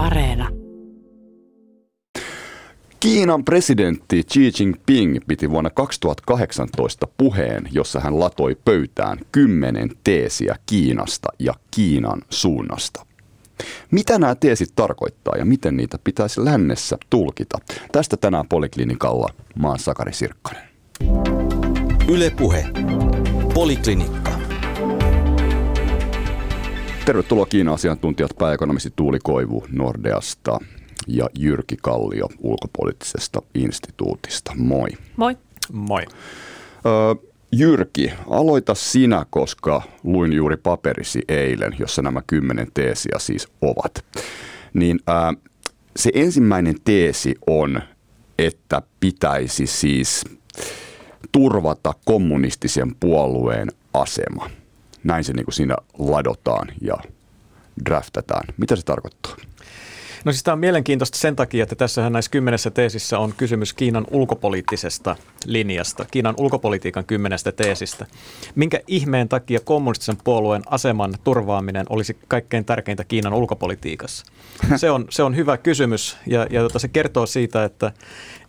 Areena. Kiinan presidentti Xi Jinping piti vuonna 2018 puheen, jossa hän latoi pöytään kymmenen teesiä Kiinasta ja Kiinan suunnasta. Mitä nämä teesit tarkoittaa ja miten niitä pitäisi lännessä tulkita? Tästä tänään Poliklinikalla maan Sakari Sirkkanen. Ylepuhe. Poliklinikka. Tervetuloa Kiina-asiantuntijat pääekonomisti Tuuli Koivu Nordeasta ja Jyrki Kallio ulkopoliittisesta instituutista. Moi. Moi. Moi. Ö, Jyrki, aloita sinä, koska luin juuri paperisi eilen, jossa nämä kymmenen teesiä siis ovat. Niin ää, se ensimmäinen teesi on, että pitäisi siis turvata kommunistisen puolueen asema. Näin se niin kuin siinä ladotaan ja draftataan. Mitä se tarkoittaa? No siis tämä on mielenkiintoista sen takia, että tässähän näissä kymmenessä teesissä on kysymys Kiinan ulkopoliittisesta linjasta, Kiinan ulkopolitiikan kymmenestä teesistä. Minkä ihmeen takia kommunistisen puolueen aseman turvaaminen olisi kaikkein tärkeintä Kiinan ulkopolitiikassa? Se on, se on hyvä kysymys ja, ja tota, se kertoo siitä, että,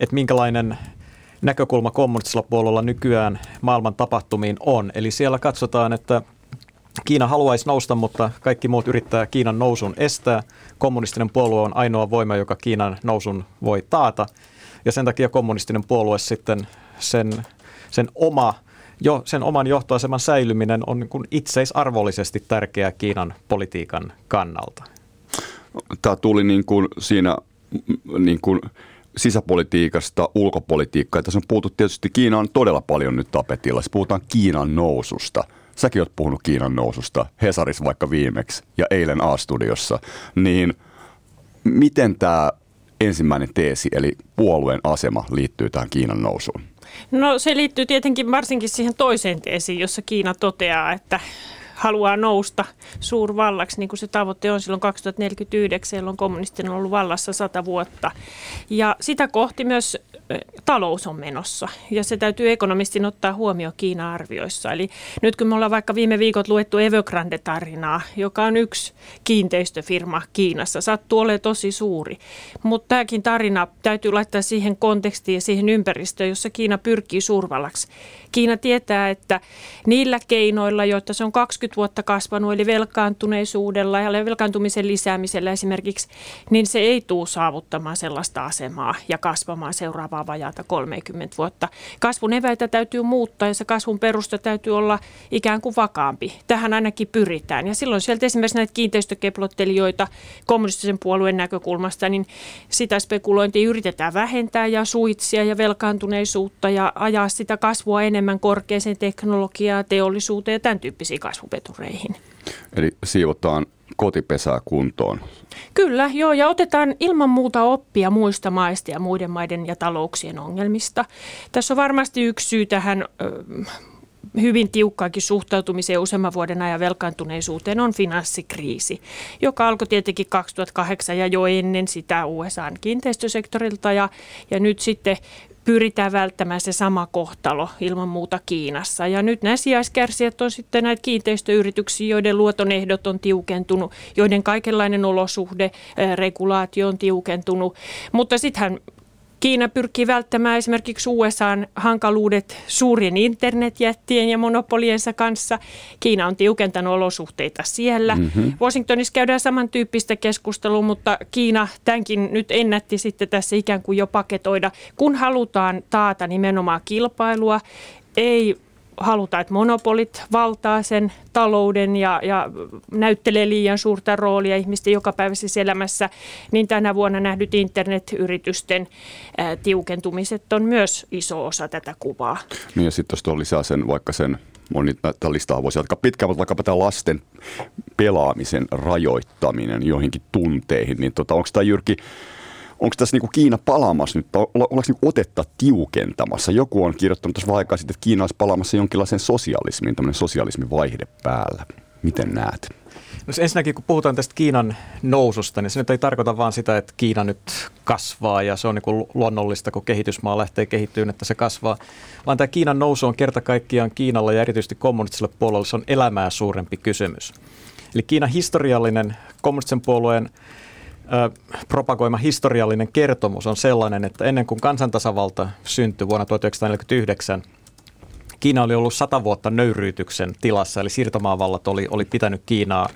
että minkälainen näkökulma kommunistisella puolella nykyään maailman tapahtumiin on. Eli siellä katsotaan, että Kiina haluaisi nousta, mutta kaikki muut yrittää Kiinan nousun estää. Kommunistinen puolue on ainoa voima, joka Kiinan nousun voi taata. Ja sen takia kommunistinen puolue sitten sen, sen oma jo, sen oman johtoaseman säilyminen on niin itseisarvollisesti tärkeää Kiinan politiikan kannalta. Tämä tuli niin kuin siinä niin kuin sisäpolitiikasta ulkopolitiikkaa. Tässä on puhuttu tietysti Kiinaan todella paljon nyt tapetilla. puhutaan Kiinan noususta – säkin oot puhunut Kiinan noususta, Hesaris vaikka viimeksi ja eilen A-studiossa, niin miten tämä ensimmäinen teesi, eli puolueen asema, liittyy tähän Kiinan nousuun? No se liittyy tietenkin varsinkin siihen toiseen teesiin, jossa Kiina toteaa, että haluaa nousta suurvallaksi, niin kuin se tavoite on silloin 2049, jolloin kommunistin on ollut vallassa sata vuotta. Ja sitä kohti myös talous on menossa ja se täytyy ekonomistin ottaa huomioon Kiinan arvioissa. Eli nyt kun me ollaan vaikka viime viikot luettu Evergrande-tarinaa, joka on yksi kiinteistöfirma Kiinassa, sattuu olemaan tosi suuri. Mutta tämäkin tarina täytyy laittaa siihen kontekstiin ja siihen ympäristöön, jossa Kiina pyrkii suurvallaksi. Kiina tietää, että niillä keinoilla, joita se on 20 vuotta kasvanut, eli velkaantuneisuudella ja velkaantumisen lisäämisellä esimerkiksi, niin se ei tule saavuttamaan sellaista asemaa ja kasvamaan seuraavaa vajaata 30 vuotta. Kasvun eväitä täytyy muuttaa ja se kasvun perusta täytyy olla ikään kuin vakaampi. Tähän ainakin pyritään. Ja silloin sieltä esimerkiksi näitä kiinteistökeplottelijoita kommunistisen puolueen näkökulmasta, niin sitä spekulointia yritetään vähentää ja suitsia ja velkaantuneisuutta ja ajaa sitä kasvua enemmän korkeaseen teknologiaa, teollisuuteen ja tämän tyyppisiin kasvupetureihin. Eli siivotaan kotipesää kuntoon. Kyllä, joo, ja otetaan ilman muuta oppia muista maista ja muiden maiden ja talouksien ongelmista. Tässä on varmasti yksi syy tähän hyvin tiukkaakin suhtautumiseen useamman vuoden ajan velkaantuneisuuteen on finanssikriisi, joka alkoi tietenkin 2008 ja jo ennen sitä USAn kiinteistösektorilta ja, ja nyt sitten pyritään välttämään se sama kohtalo ilman muuta Kiinassa. Ja nyt nämä sijaiskärsijät on sitten näitä kiinteistöyrityksiä, joiden luotonehdot on tiukentunut, joiden kaikenlainen olosuhde, regulaatio on tiukentunut. Mutta sittenhän Kiina pyrkii välttämään esimerkiksi USAn hankaluudet suurien internetjättien ja monopoliensa kanssa. Kiina on tiukentanut olosuhteita siellä. Mm-hmm. Washingtonissa käydään samantyyppistä keskustelua, mutta Kiina tämänkin nyt ennätti sitten tässä ikään kuin jo paketoida, kun halutaan taata nimenomaan kilpailua, ei halutaan, että monopolit valtaa sen talouden ja, ja näyttelee liian suurta roolia ihmisten jokapäiväisessä elämässä, niin tänä vuonna nähdyt internetyritysten ää, tiukentumiset on myös iso osa tätä kuvaa. Niin ja sitten jos lisää sen vaikka sen moni tätä listaa voisi jatkaa pitkään, mutta vaikkapa tämä lasten pelaamisen rajoittaminen joihinkin tunteihin, niin tota, onko tämä Jyrki onko tässä niin Kiina palaamassa nyt, ollaanko niin otetta tiukentamassa? Joku on kirjoittanut tässä vaikka sitten, että Kiina olisi palaamassa jonkinlaisen sosialismin, tämmöinen sosialismin vaihde päällä. Miten näet? No ensinnäkin kun puhutaan tästä Kiinan noususta, niin se nyt ei tarkoita vaan sitä, että Kiina nyt kasvaa ja se on niin luonnollista, kun kehitysmaa lähtee kehittyyn, että se kasvaa. Vaan tämä Kiinan nousu on kerta kaikkiaan Kiinalla ja erityisesti kommunistiselle puolelle se on elämää suurempi kysymys. Eli Kiinan historiallinen kommunistisen puolueen propagoima historiallinen kertomus on sellainen, että ennen kuin kansantasavalta syntyi vuonna 1949, Kiina oli ollut sata vuotta nöyryytyksen tilassa, eli siirtomaavallat oli, oli pitänyt Kiinaa,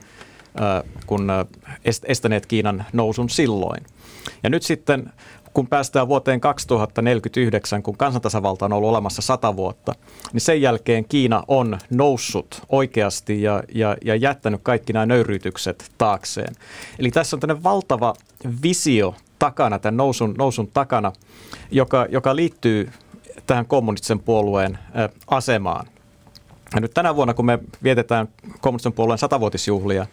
kun estäneet Kiinan nousun silloin. Ja nyt sitten kun päästään vuoteen 2049, kun kansantasavalta on ollut olemassa sata vuotta, niin sen jälkeen Kiina on noussut oikeasti ja, ja, ja jättänyt kaikki nämä nöyryytykset taakseen. Eli tässä on tämmöinen valtava visio takana, tämän nousun, nousun takana, joka, joka liittyy tähän kommunistisen puolueen asemaan. Ja nyt tänä vuonna, kun me vietetään kommunistisen puolueen satavuotisjuhlia,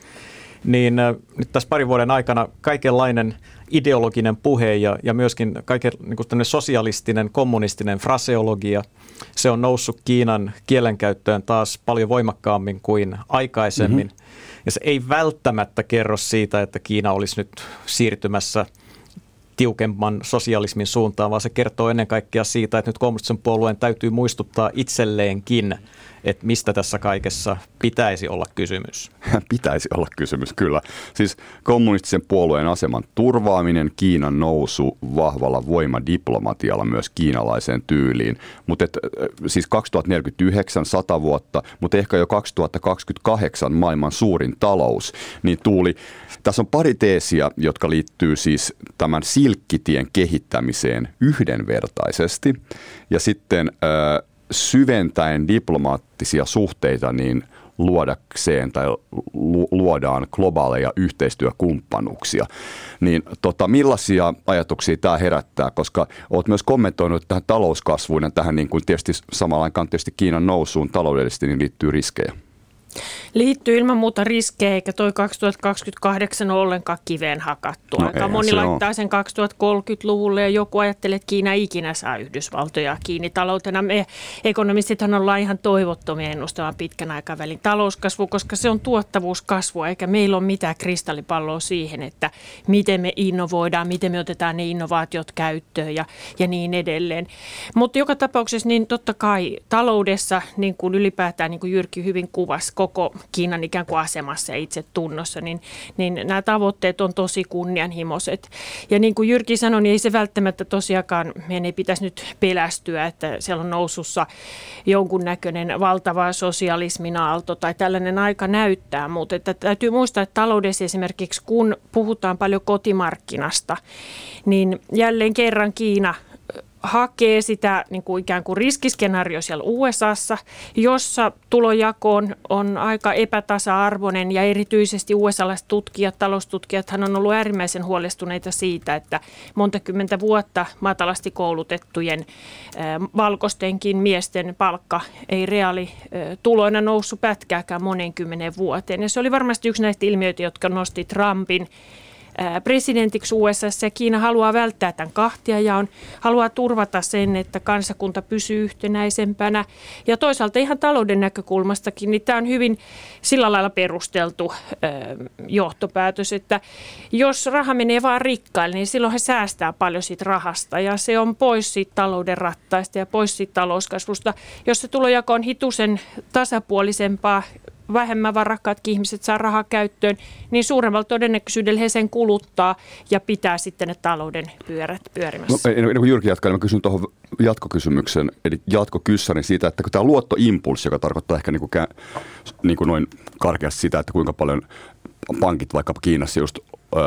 niin ä, nyt tässä parin vuoden aikana kaikenlainen ideologinen puhe ja, ja myöskin kaiken niin sosialistinen, kommunistinen fraseologia, se on noussut Kiinan kielenkäyttöön taas paljon voimakkaammin kuin aikaisemmin. Mm-hmm. Ja se ei välttämättä kerro siitä, että Kiina olisi nyt siirtymässä tiukemman sosialismin suuntaan, vaan se kertoo ennen kaikkea siitä, että nyt kommunistisen puolueen täytyy muistuttaa itselleenkin – että mistä tässä kaikessa pitäisi olla kysymys? pitäisi olla kysymys, kyllä. Siis kommunistisen puolueen aseman turvaaminen, Kiinan nousu vahvalla voimadiplomatialla myös kiinalaiseen tyyliin. Mutta siis 2049, 100 vuotta, mutta ehkä jo 2028 maailman suurin talous, niin tuuli. Tässä on pari teesiä, jotka liittyy siis tämän silkkitien kehittämiseen yhdenvertaisesti. Ja sitten äh, syventäen diplomaattisia suhteita niin luodakseen tai luodaan globaaleja yhteistyökumppanuuksia. Niin tota, millaisia ajatuksia tämä herättää, koska olet myös kommentoinut tähän talouskasvuun ja tähän niin kuin tietysti samalla aikaan tietysti Kiinan nousuun taloudellisesti niin liittyy riskejä. Liittyy ilman muuta riskejä, eikä toi 2028 ole ollenkaan kiveen hakattu. No Aika moni se laittaa ole. sen 2030-luvulle ja joku ajattelee, että Kiina ikinä saa Yhdysvaltoja kiinni taloutena. Me ekonomistithan ollaan ihan toivottomia ennustamaan pitkän aikavälin talouskasvu, koska se on tuottavuuskasvua, eikä meillä ole mitään kristallipalloa siihen, että miten me innovoidaan, miten me otetaan ne innovaatiot käyttöön ja, ja niin edelleen. Mutta joka tapauksessa niin totta kai taloudessa, niin kuin ylipäätään niin kuin Jyrki hyvin kuvasi, koko Kiinan ikään kuin asemassa ja itse tunnossa, niin, niin nämä tavoitteet on tosi kunnianhimoiset. Ja niin kuin Jyrki sanoi, niin ei se välttämättä tosiaankaan, meidän ei pitäisi nyt pelästyä, että siellä on nousussa jonkunnäköinen valtava sosialismin aalto tai tällainen aika näyttää, mutta että täytyy muistaa, että taloudessa esimerkiksi kun puhutaan paljon kotimarkkinasta, niin jälleen kerran Kiina hakee sitä niin kuin ikään kuin riskiskenaario siellä USAssa, jossa tulojako on, on aika epätasa-arvoinen ja erityisesti USA-laiset tutkijat, taloustutkijat, hän on ollut äärimmäisen huolestuneita siitä, että monta kymmentä vuotta matalasti koulutettujen äh, valkoistenkin miesten palkka ei reaali äh, tuloina noussut pätkääkään monen kymmenen vuoteen. Ja se oli varmasti yksi näistä ilmiöitä, jotka nosti Trumpin presidentiksi USA ja Kiina haluaa välttää tämän kahtiajaon, haluaa turvata sen, että kansakunta pysyy yhtenäisempänä ja toisaalta ihan talouden näkökulmastakin, niin tämä on hyvin sillä lailla perusteltu johtopäätös, että jos raha menee vaan rikkaille, niin silloin he säästää paljon siitä rahasta ja se on pois siitä talouden rattaista ja pois siitä talouskasvusta. Jos se tulojako on hitusen tasapuolisempaa, vähemmän varakkaatkin ihmiset saa rahaa käyttöön, niin suuremmalla todennäköisyydellä he sen kuluttaa ja pitää sitten ne talouden pyörät pyörimässä. No, ennen kuin Jyrki jatkaa, niin mä kysyn tuohon jatkokysymyksen, eli jatkokyssärin siitä, että kun tämä luottoimpulssi, joka tarkoittaa ehkä niin kuin, niin kuin noin karkeasti sitä, että kuinka paljon pankit vaikka Kiinassa just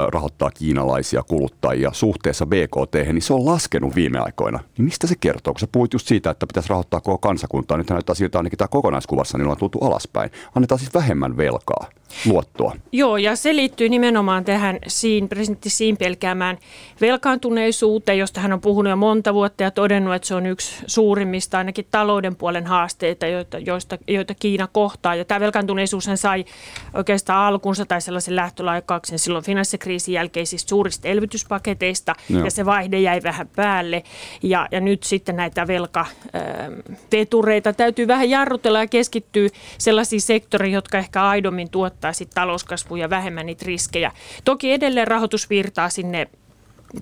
rahoittaa kiinalaisia kuluttajia suhteessa BKT, niin se on laskenut viime aikoina. Niin mistä se kertoo? Kun sä puhuit just siitä, että pitäisi rahoittaa koko kansakuntaa, nyt näyttää siltä ainakin tämä kokonaiskuvassa, niin on tultu alaspäin. Annetaan siis vähemmän velkaa luottoa. Joo, ja se liittyy nimenomaan tähän siin, presidentti Siin pelkäämään velkaantuneisuuteen, josta hän on puhunut jo monta vuotta ja todennut, että se on yksi suurimmista ainakin talouden puolen haasteita, joita, joista, joita Kiina kohtaa. Ja tämä velkaantuneisuus sai oikeastaan alkunsa tai sellaisen lähtölaikauksen silloin finanssikriisin jälkeisistä suurista elvytyspaketeista, Joo. ja se vaihde jäi vähän päälle. Ja, ja nyt sitten näitä velkavetureita täytyy vähän jarrutella ja keskittyä sellaisiin sektoreihin, jotka ehkä aidommin tuottaa sit talouskasvua ja vähemmän niitä riskejä. Toki edelleen rahoitus virtaa sinne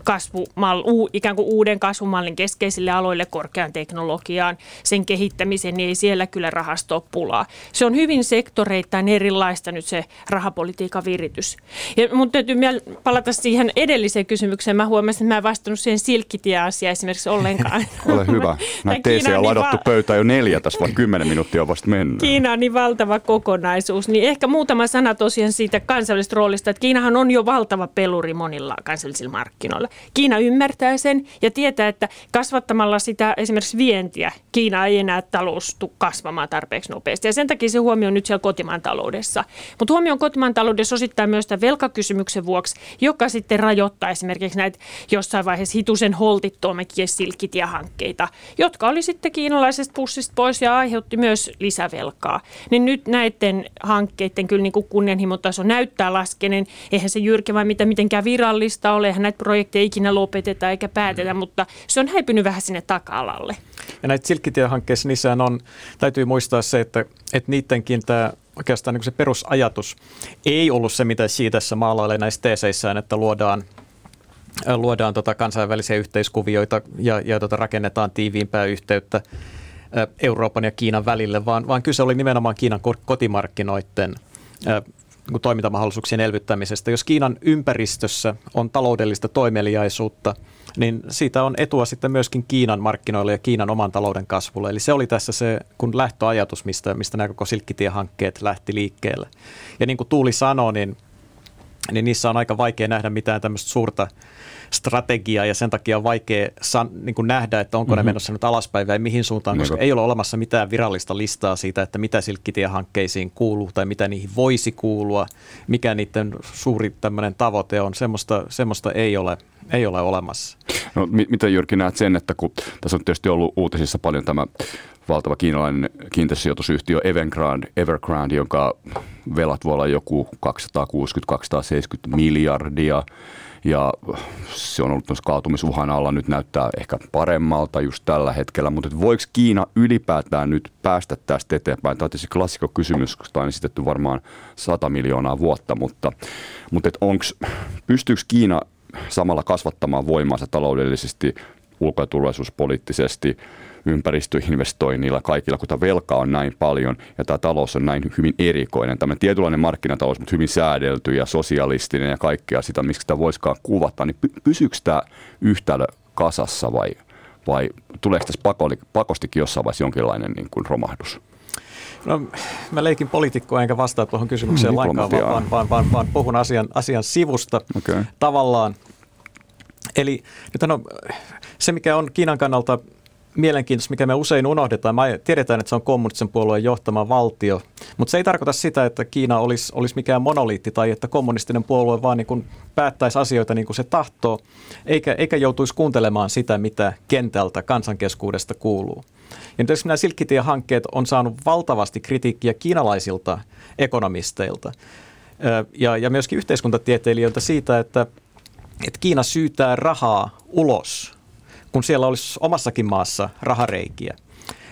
kasvumal, u, ikään kuin uuden kasvumallin keskeisille aloille korkean teknologiaan, sen kehittämiseen, niin ei siellä kyllä rahasta ole pulaa. Se on hyvin sektoreittain erilaista nyt se rahapolitiikan viritys. Ja mun täytyy palata siihen edelliseen kysymykseen. Mä huomasin, että mä en vastannut siihen silkkitie-asiaan esimerkiksi ollenkaan. Ole hyvä. Näitä teesejä on niin ladattu va- pöytään jo neljä tässä, vaan kymmenen minuuttia on vasta mennyt. Kiina on niin valtava kokonaisuus. Niin ehkä muutama sana tosiaan siitä kansallisesta roolista, että Kiinahan on jo valtava peluri monilla kansallisilla markkinoilla. Kiina ymmärtää sen ja tietää, että kasvattamalla sitä esimerkiksi vientiä, Kiina ei enää talous kasvamaan tarpeeksi nopeasti. Ja sen takia se huomio on nyt siellä kotimaan taloudessa. Mutta huomio on kotimaan taloudessa osittain myös tämän velkakysymyksen vuoksi, joka sitten rajoittaa esimerkiksi näitä jossain vaiheessa hitusen holtittomia silkkitie-hankkeita, jotka oli sitten kiinalaisesta pussista pois ja aiheutti myös lisävelkaa. Niin nyt näiden hankkeiden kyllä niin kuin kunnianhimotaso näyttää laskeneen. Eihän se jyrkä vai mitä mitenkään virallista ole, eihän näitä projekteja ikinä lopeteta eikä päätetä, mutta se on häipynyt vähän sinne taka-alalle. Ja näitä silkkitiehankkeissa niissähän on, täytyy muistaa se, että, että niidenkin tämä oikeastaan niin se perusajatus ei ollut se, mitä tässä maalailee näissä teeseissään, että luodaan luodaan tota kansainvälisiä yhteiskuvioita ja, ja tota rakennetaan tiiviimpää yhteyttä Euroopan ja Kiinan välille, vaan, vaan kyse oli nimenomaan Kiinan kotimarkkinoiden niin toimintamahdollisuuksien elvyttämisestä. Jos Kiinan ympäristössä on taloudellista toimeliaisuutta, niin siitä on etua sitten myöskin Kiinan markkinoille ja Kiinan oman talouden kasvulle. Eli se oli tässä se kun lähtöajatus, mistä, mistä nämä koko silkkitiehankkeet lähti liikkeelle. Ja niin kuin Tuuli sanoi, niin, niin niissä on aika vaikea nähdä mitään tämmöistä suurta strategiaa ja sen takia on vaikea san, niin kuin nähdä, että onko mm-hmm. ne mhm. menossa nyt alaspäin vai mihin suuntaan, koska ei ole olemassa mitään virallista listaa siitä, että mitä silkkitiehankkeisiin kuuluu tai mitä niihin voisi kuulua, mikä niiden suuri tämmöinen tavoite on. Semmoista, semmoista ei, ole, ei ole olemassa. No, mitä Jyrki näet sen, että kun tässä on tietysti ollut uutisissa paljon tämä valtava kiinalainen kiinteistösijoitusyhtiö Evergrande, Evergrande, jonka velat voi olla joku 260-270 miljardia – ja se on ollut kaatumisuhan alla, nyt näyttää ehkä paremmalta just tällä hetkellä, mutta voiko Kiina ylipäätään nyt päästä tästä eteenpäin? Tämä on tietysti klassikko kysymys, koska on esitetty varmaan 100 miljoonaa vuotta, mutta, mutta onks, pystyykö Kiina samalla kasvattamaan voimaansa taloudellisesti, ulko- ja turvallisuuspoliittisesti – ympäristöinvestoinnilla, kaikilla, kun tämä velka on näin paljon ja tämä talous on näin hyvin erikoinen. Tämä tietynlainen markkinatalous, mutta hyvin säädelty ja sosialistinen ja kaikkea sitä, miksi sitä voisikaan kuvata, niin pysyykö tämä yhtälö kasassa vai, vai tuleeko tässä pakostikin jossain vaiheessa jonkinlainen niin kuin romahdus? No, mä leikin poliitikkoa enkä vastaa tuohon kysymykseen mm, lainkaan, vaan, vaan, vaan, vaan puhun asian, asian sivusta okay. tavallaan. Eli nyt on se, mikä on Kiinan kannalta mielenkiintoista, mikä me usein unohdetaan. Me tiedetään, että se on kommunistisen puolueen johtama valtio, mutta se ei tarkoita sitä, että Kiina olisi, olisi mikään monoliitti tai että kommunistinen puolue vaan niin kuin päättäisi asioita niin kuin se tahtoo, eikä, eikä joutuisi kuuntelemaan sitä, mitä kentältä kansankeskuudesta kuuluu. Ja nyt nämä Silkkitie-hankkeet on saanut valtavasti kritiikkiä kiinalaisilta ekonomisteilta ja, ja myöskin yhteiskuntatieteilijöiltä siitä, että, että Kiina syytää rahaa ulos kun siellä olisi omassakin maassa rahareikiä.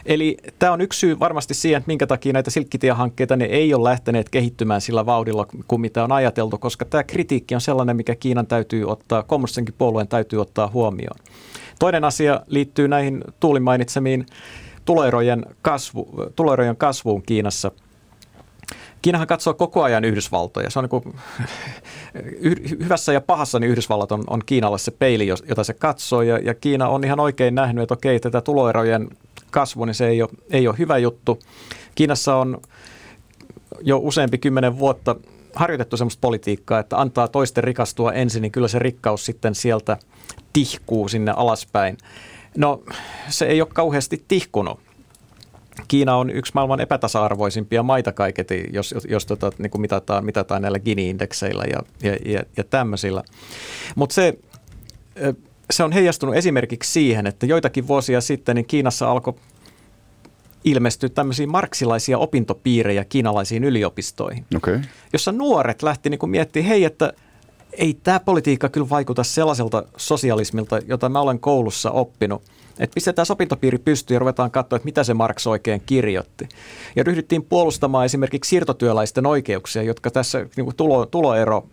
Eli tämä on yksi syy varmasti siihen, minkä takia näitä silkkitiehankkeita ne ei ole lähteneet kehittymään sillä vauhdilla kuin mitä on ajateltu, koska tämä kritiikki on sellainen, mikä Kiinan täytyy ottaa, kommunistisenkin puolueen täytyy ottaa huomioon. Toinen asia liittyy näihin Tuulin mainitsemiin tuloerojen, kasvu, tuloerojen kasvuun Kiinassa – Kiinahan katsoo koko ajan Yhdysvaltoja. Se on niin kuin, hyvässä ja pahassa niin Yhdysvallat on, on Kiinalle se peili, jota se katsoo. Ja, ja Kiina on ihan oikein nähnyt, että okei, tätä tuloerojen kasvu, niin se ei ole, ei ole hyvä juttu. Kiinassa on jo useampi kymmenen vuotta harjoitettu sellaista politiikkaa, että antaa toisten rikastua ensin, niin kyllä se rikkaus sitten sieltä tihkuu sinne alaspäin. No se ei ole kauheasti tihkunut. Kiina on yksi maailman epätasa-arvoisimpia maita kaiketi, jos, jos, tota, niin kuin mitataan, mitataan näillä Gini-indekseillä ja, ja, ja, ja tämmöisillä. Mutta se, se on heijastunut esimerkiksi siihen, että joitakin vuosia sitten niin Kiinassa alkoi ilmestyä tämmöisiä marksilaisia opintopiirejä kiinalaisiin yliopistoihin, okay. jossa nuoret lähti niin miettimään, hei, että ei tämä politiikka kyllä vaikuta sellaiselta sosialismilta, jota mä olen koulussa oppinut – että pistetään opintopiiri pystyyn ja ruvetaan katsoa, että mitä se Marx oikein kirjoitti. Ja ryhdyttiin puolustamaan esimerkiksi siirtotyöläisten oikeuksia, jotka tässä niin kuin tulo, tuloero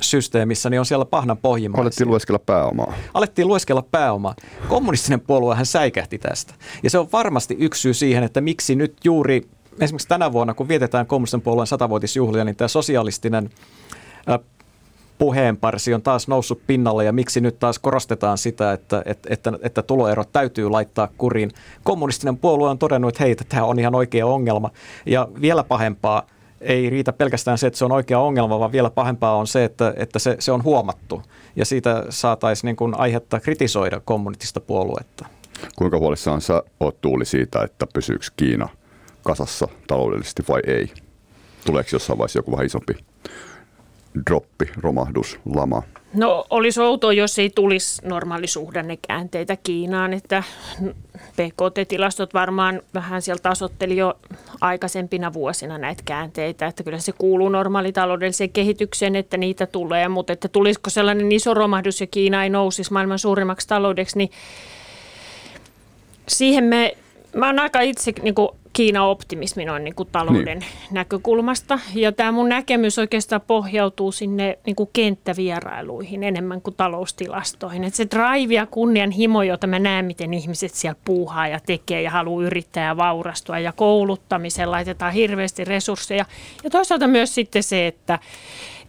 systeemissä, niin on siellä pahnan pohjimmaisia. Alettiin lueskella pääomaa. Alettiin lueskella pääomaa. Kommunistinen puoluehan säikähti tästä. Ja se on varmasti yksi syy siihen, että miksi nyt juuri esimerkiksi tänä vuonna, kun vietetään kommunistisen puolueen satavuotisjuhlia, niin tämä sosialistinen puheenparsi on taas noussut pinnalle ja miksi nyt taas korostetaan sitä, että, että, että, että tuloerot täytyy laittaa kuriin. Kommunistinen puolue on todennut, että hei, tämä on ihan oikea ongelma ja vielä pahempaa ei riitä pelkästään se, että se on oikea ongelma, vaan vielä pahempaa on se, että, että se, se on huomattu ja siitä saataisiin niin kuin aihetta kritisoida kommunistista puoluetta. Kuinka huolissaan sä oot Tuuli siitä, että pysyykö Kiina kasassa taloudellisesti vai ei? Tuleeko jossain vaiheessa joku vähän isompi droppi, romahdus, lama? No olisi outoa, jos ei tulisi normaalisuhdannekäänteitä Kiinaan, että PKT-tilastot varmaan vähän sieltä tasotteli jo aikaisempina vuosina näitä käänteitä, että kyllä se kuuluu normaalitaloudelliseen kehitykseen, että niitä tulee, mutta että tulisiko sellainen iso romahdus ja Kiina ei nousisi maailman suurimmaksi taloudeksi, niin siihen me Mä oon aika itse niin kuin Kiina-optimismi noin niin kuin talouden niin. näkökulmasta. Ja tämä mun näkemys oikeastaan pohjautuu sinne niin kuin kenttävierailuihin enemmän kuin taloustilastoihin. Et se drive ja kunnianhimo, jota mä näen, miten ihmiset siellä puuhaa ja tekee ja haluaa yrittää ja vaurastua. Ja kouluttamiseen laitetaan hirveästi resursseja. Ja toisaalta myös sitten se, että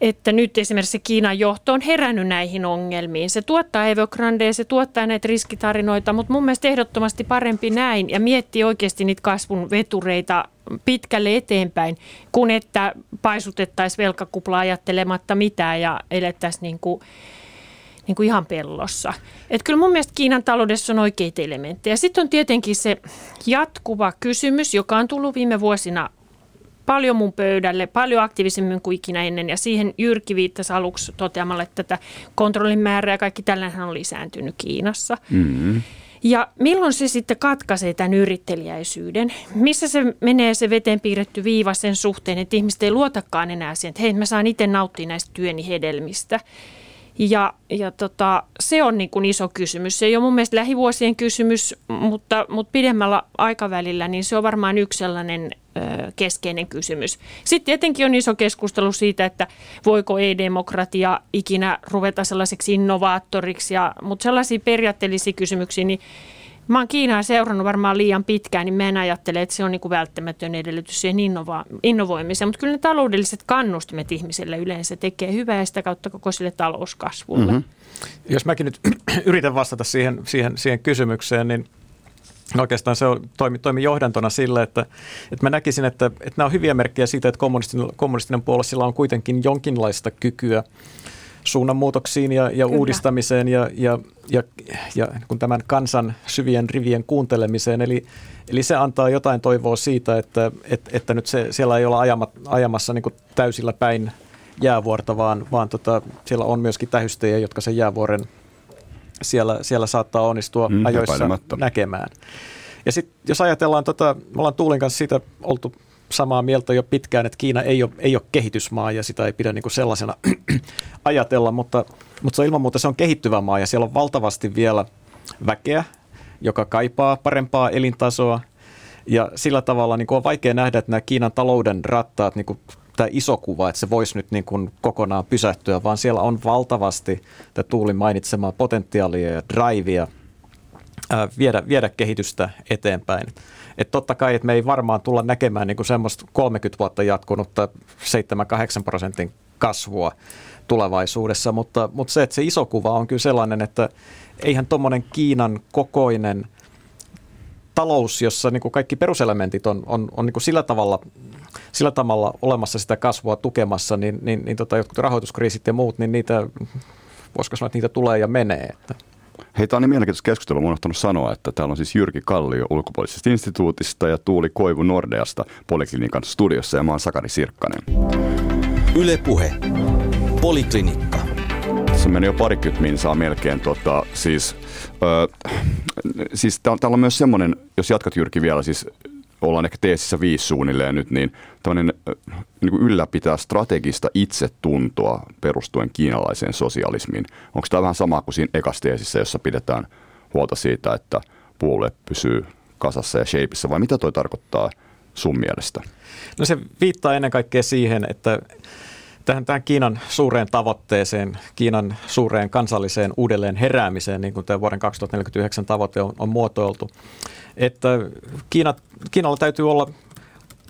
että nyt esimerkiksi Kiinan johto on herännyt näihin ongelmiin. Se tuottaa Evergrande, se tuottaa näitä riskitarinoita, mutta mun mielestä ehdottomasti parempi näin ja miettii oikeasti niitä kasvun vetureita pitkälle eteenpäin, kun että paisutettaisiin velkakupla ajattelematta mitään ja elettäisiin niin kuin niin kuin ihan pellossa. Että kyllä mun mielestä Kiinan taloudessa on oikeita elementtejä. Sitten on tietenkin se jatkuva kysymys, joka on tullut viime vuosina paljon mun pöydälle, paljon aktiivisemmin kuin ikinä ennen. Ja siihen Jyrki viittasi aluksi toteamalla, että tätä kontrollin määrää ja kaikki tällainen on lisääntynyt Kiinassa. Mm-hmm. Ja milloin se sitten katkaisee tämän yrittelijäisyyden? Missä se menee se veteen piirretty viiva sen suhteen, että ihmiset ei luotakaan enää siihen, että hei, mä saan itse nauttia näistä työni hedelmistä. Ja, ja tota, se on niin kuin iso kysymys. Se ei ole mun mielestä lähivuosien kysymys, mutta, mutta pidemmällä aikavälillä niin se on varmaan yksi sellainen ö, keskeinen kysymys. Sitten tietenkin on iso keskustelu siitä, että voiko ei-demokratia ikinä ruveta sellaiseksi innovaattoriksi, ja, mutta sellaisia periaatteellisia kysymyksiä, niin Mä oon Kiinaa seurannut varmaan liian pitkään, niin mä en ajattele, että se on niin kuin välttämätön edellytys siihen innova- innovoimiseen. Mutta kyllä ne taloudelliset kannustimet ihmiselle yleensä tekee hyvää ja sitä kautta koko sille talouskasvulle. Mm-hmm. Jos mäkin nyt yritän vastata siihen, siihen, siihen kysymykseen, niin Oikeastaan se toimi, toimi johdantona sille, että, että mä näkisin, että, että nämä on hyviä merkkejä siitä, että kommunistinen, kommunistinen puolue sillä on kuitenkin jonkinlaista kykyä suunnanmuutoksiin ja, ja uudistamiseen ja, ja, ja, ja kun tämän kansan syvien rivien kuuntelemiseen. Eli, eli se antaa jotain toivoa siitä, että, että, että nyt se, siellä ei olla ajama, ajamassa niin täysillä päin jäävuorta, vaan, vaan tota, siellä on myöskin tähystejä, jotka sen jäävuoren siellä, siellä saattaa onnistua mm, ajoissa näkemään. Ja sitten jos ajatellaan, tota, me ollaan Tuulin kanssa siitä oltu samaa mieltä jo pitkään, että Kiina ei ole, ei ole kehitysmaa ja sitä ei pidä niin kuin sellaisena ajatella, mutta, mutta se ilman muuta se on kehittyvä maa ja siellä on valtavasti vielä väkeä, joka kaipaa parempaa elintasoa ja sillä tavalla niin kuin on vaikea nähdä, että nämä Kiinan talouden rattaat, niin kuin tämä iso kuva, että se voisi nyt niin kuin kokonaan pysähtyä, vaan siellä on valtavasti tämä Tuulin mainitsemaa potentiaalia ja drivea viedä, viedä kehitystä eteenpäin. Et totta kai, että me ei varmaan tulla näkemään niin kuin semmoista 30 vuotta jatkunutta 7-8 prosentin kasvua tulevaisuudessa, mutta, mutta se, että se iso kuva on kyllä sellainen, että eihän tuommoinen Kiinan kokoinen talous, jossa niin kuin kaikki peruselementit on, on, on niin kuin sillä, tavalla, sillä tavalla olemassa sitä kasvua tukemassa, niin, niin, niin tota, jotkut rahoituskriisit ja muut, niin niitä, voisiko sanoa, että niitä tulee ja menee. Että. Hei, tämä on niin mielenkiintoista keskustelua. Olen sanoa, että täällä on siis Jyrki Kallio ulkopuolisesta instituutista ja Tuuli Koivu Nordeasta Poliklinikan studiossa ja mä oon Sakari Sirkkanen. Ylepuhe. Poliklinikka. Se meni jo parikymmentä minsaa melkein. Tota, siis, ö, siis täällä on myös semmoinen, jos jatkat Jyrki vielä, siis ollaan ehkä teesissä viisi suunnilleen nyt, niin tämmöinen niin kuin ylläpitää strategista itsetuntoa perustuen kiinalaiseen sosialismiin. Onko tämä vähän sama kuin siinä ekasteesissä, jossa pidetään huolta siitä, että puolue pysyy kasassa ja shapeissa, vai mitä toi tarkoittaa sun mielestä? No se viittaa ennen kaikkea siihen, että tähän, tähän Kiinan suureen tavoitteeseen, Kiinan suureen kansalliseen uudelleen heräämiseen, niin kuin tämä vuoden 2049 tavoite on, on muotoiltu, että Kiina, Kiinalla täytyy olla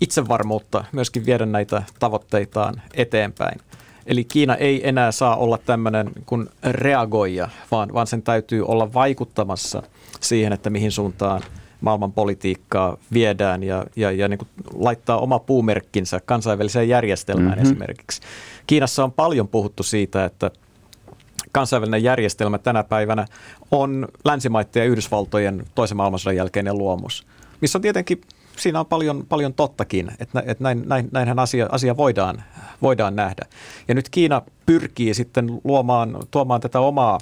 itsevarmuutta myöskin viedä näitä tavoitteitaan eteenpäin. Eli Kiina ei enää saa olla tämmöinen kuin reagoija, vaan, vaan sen täytyy olla vaikuttamassa siihen, että mihin suuntaan maailman politiikkaa viedään ja, ja, ja niin kuin laittaa oma puumerkkinsä kansainväliseen järjestelmään mm-hmm. esimerkiksi. Kiinassa on paljon puhuttu siitä, että kansainvälinen järjestelmä tänä päivänä on länsimaiden ja Yhdysvaltojen toisen maailmansodan jälkeinen luomus, missä on tietenkin siinä on paljon, paljon tottakin, että, että näin, näin, näinhän asia, asia voidaan, voidaan nähdä. Ja nyt Kiina pyrkii sitten luomaan, tuomaan tätä omaa,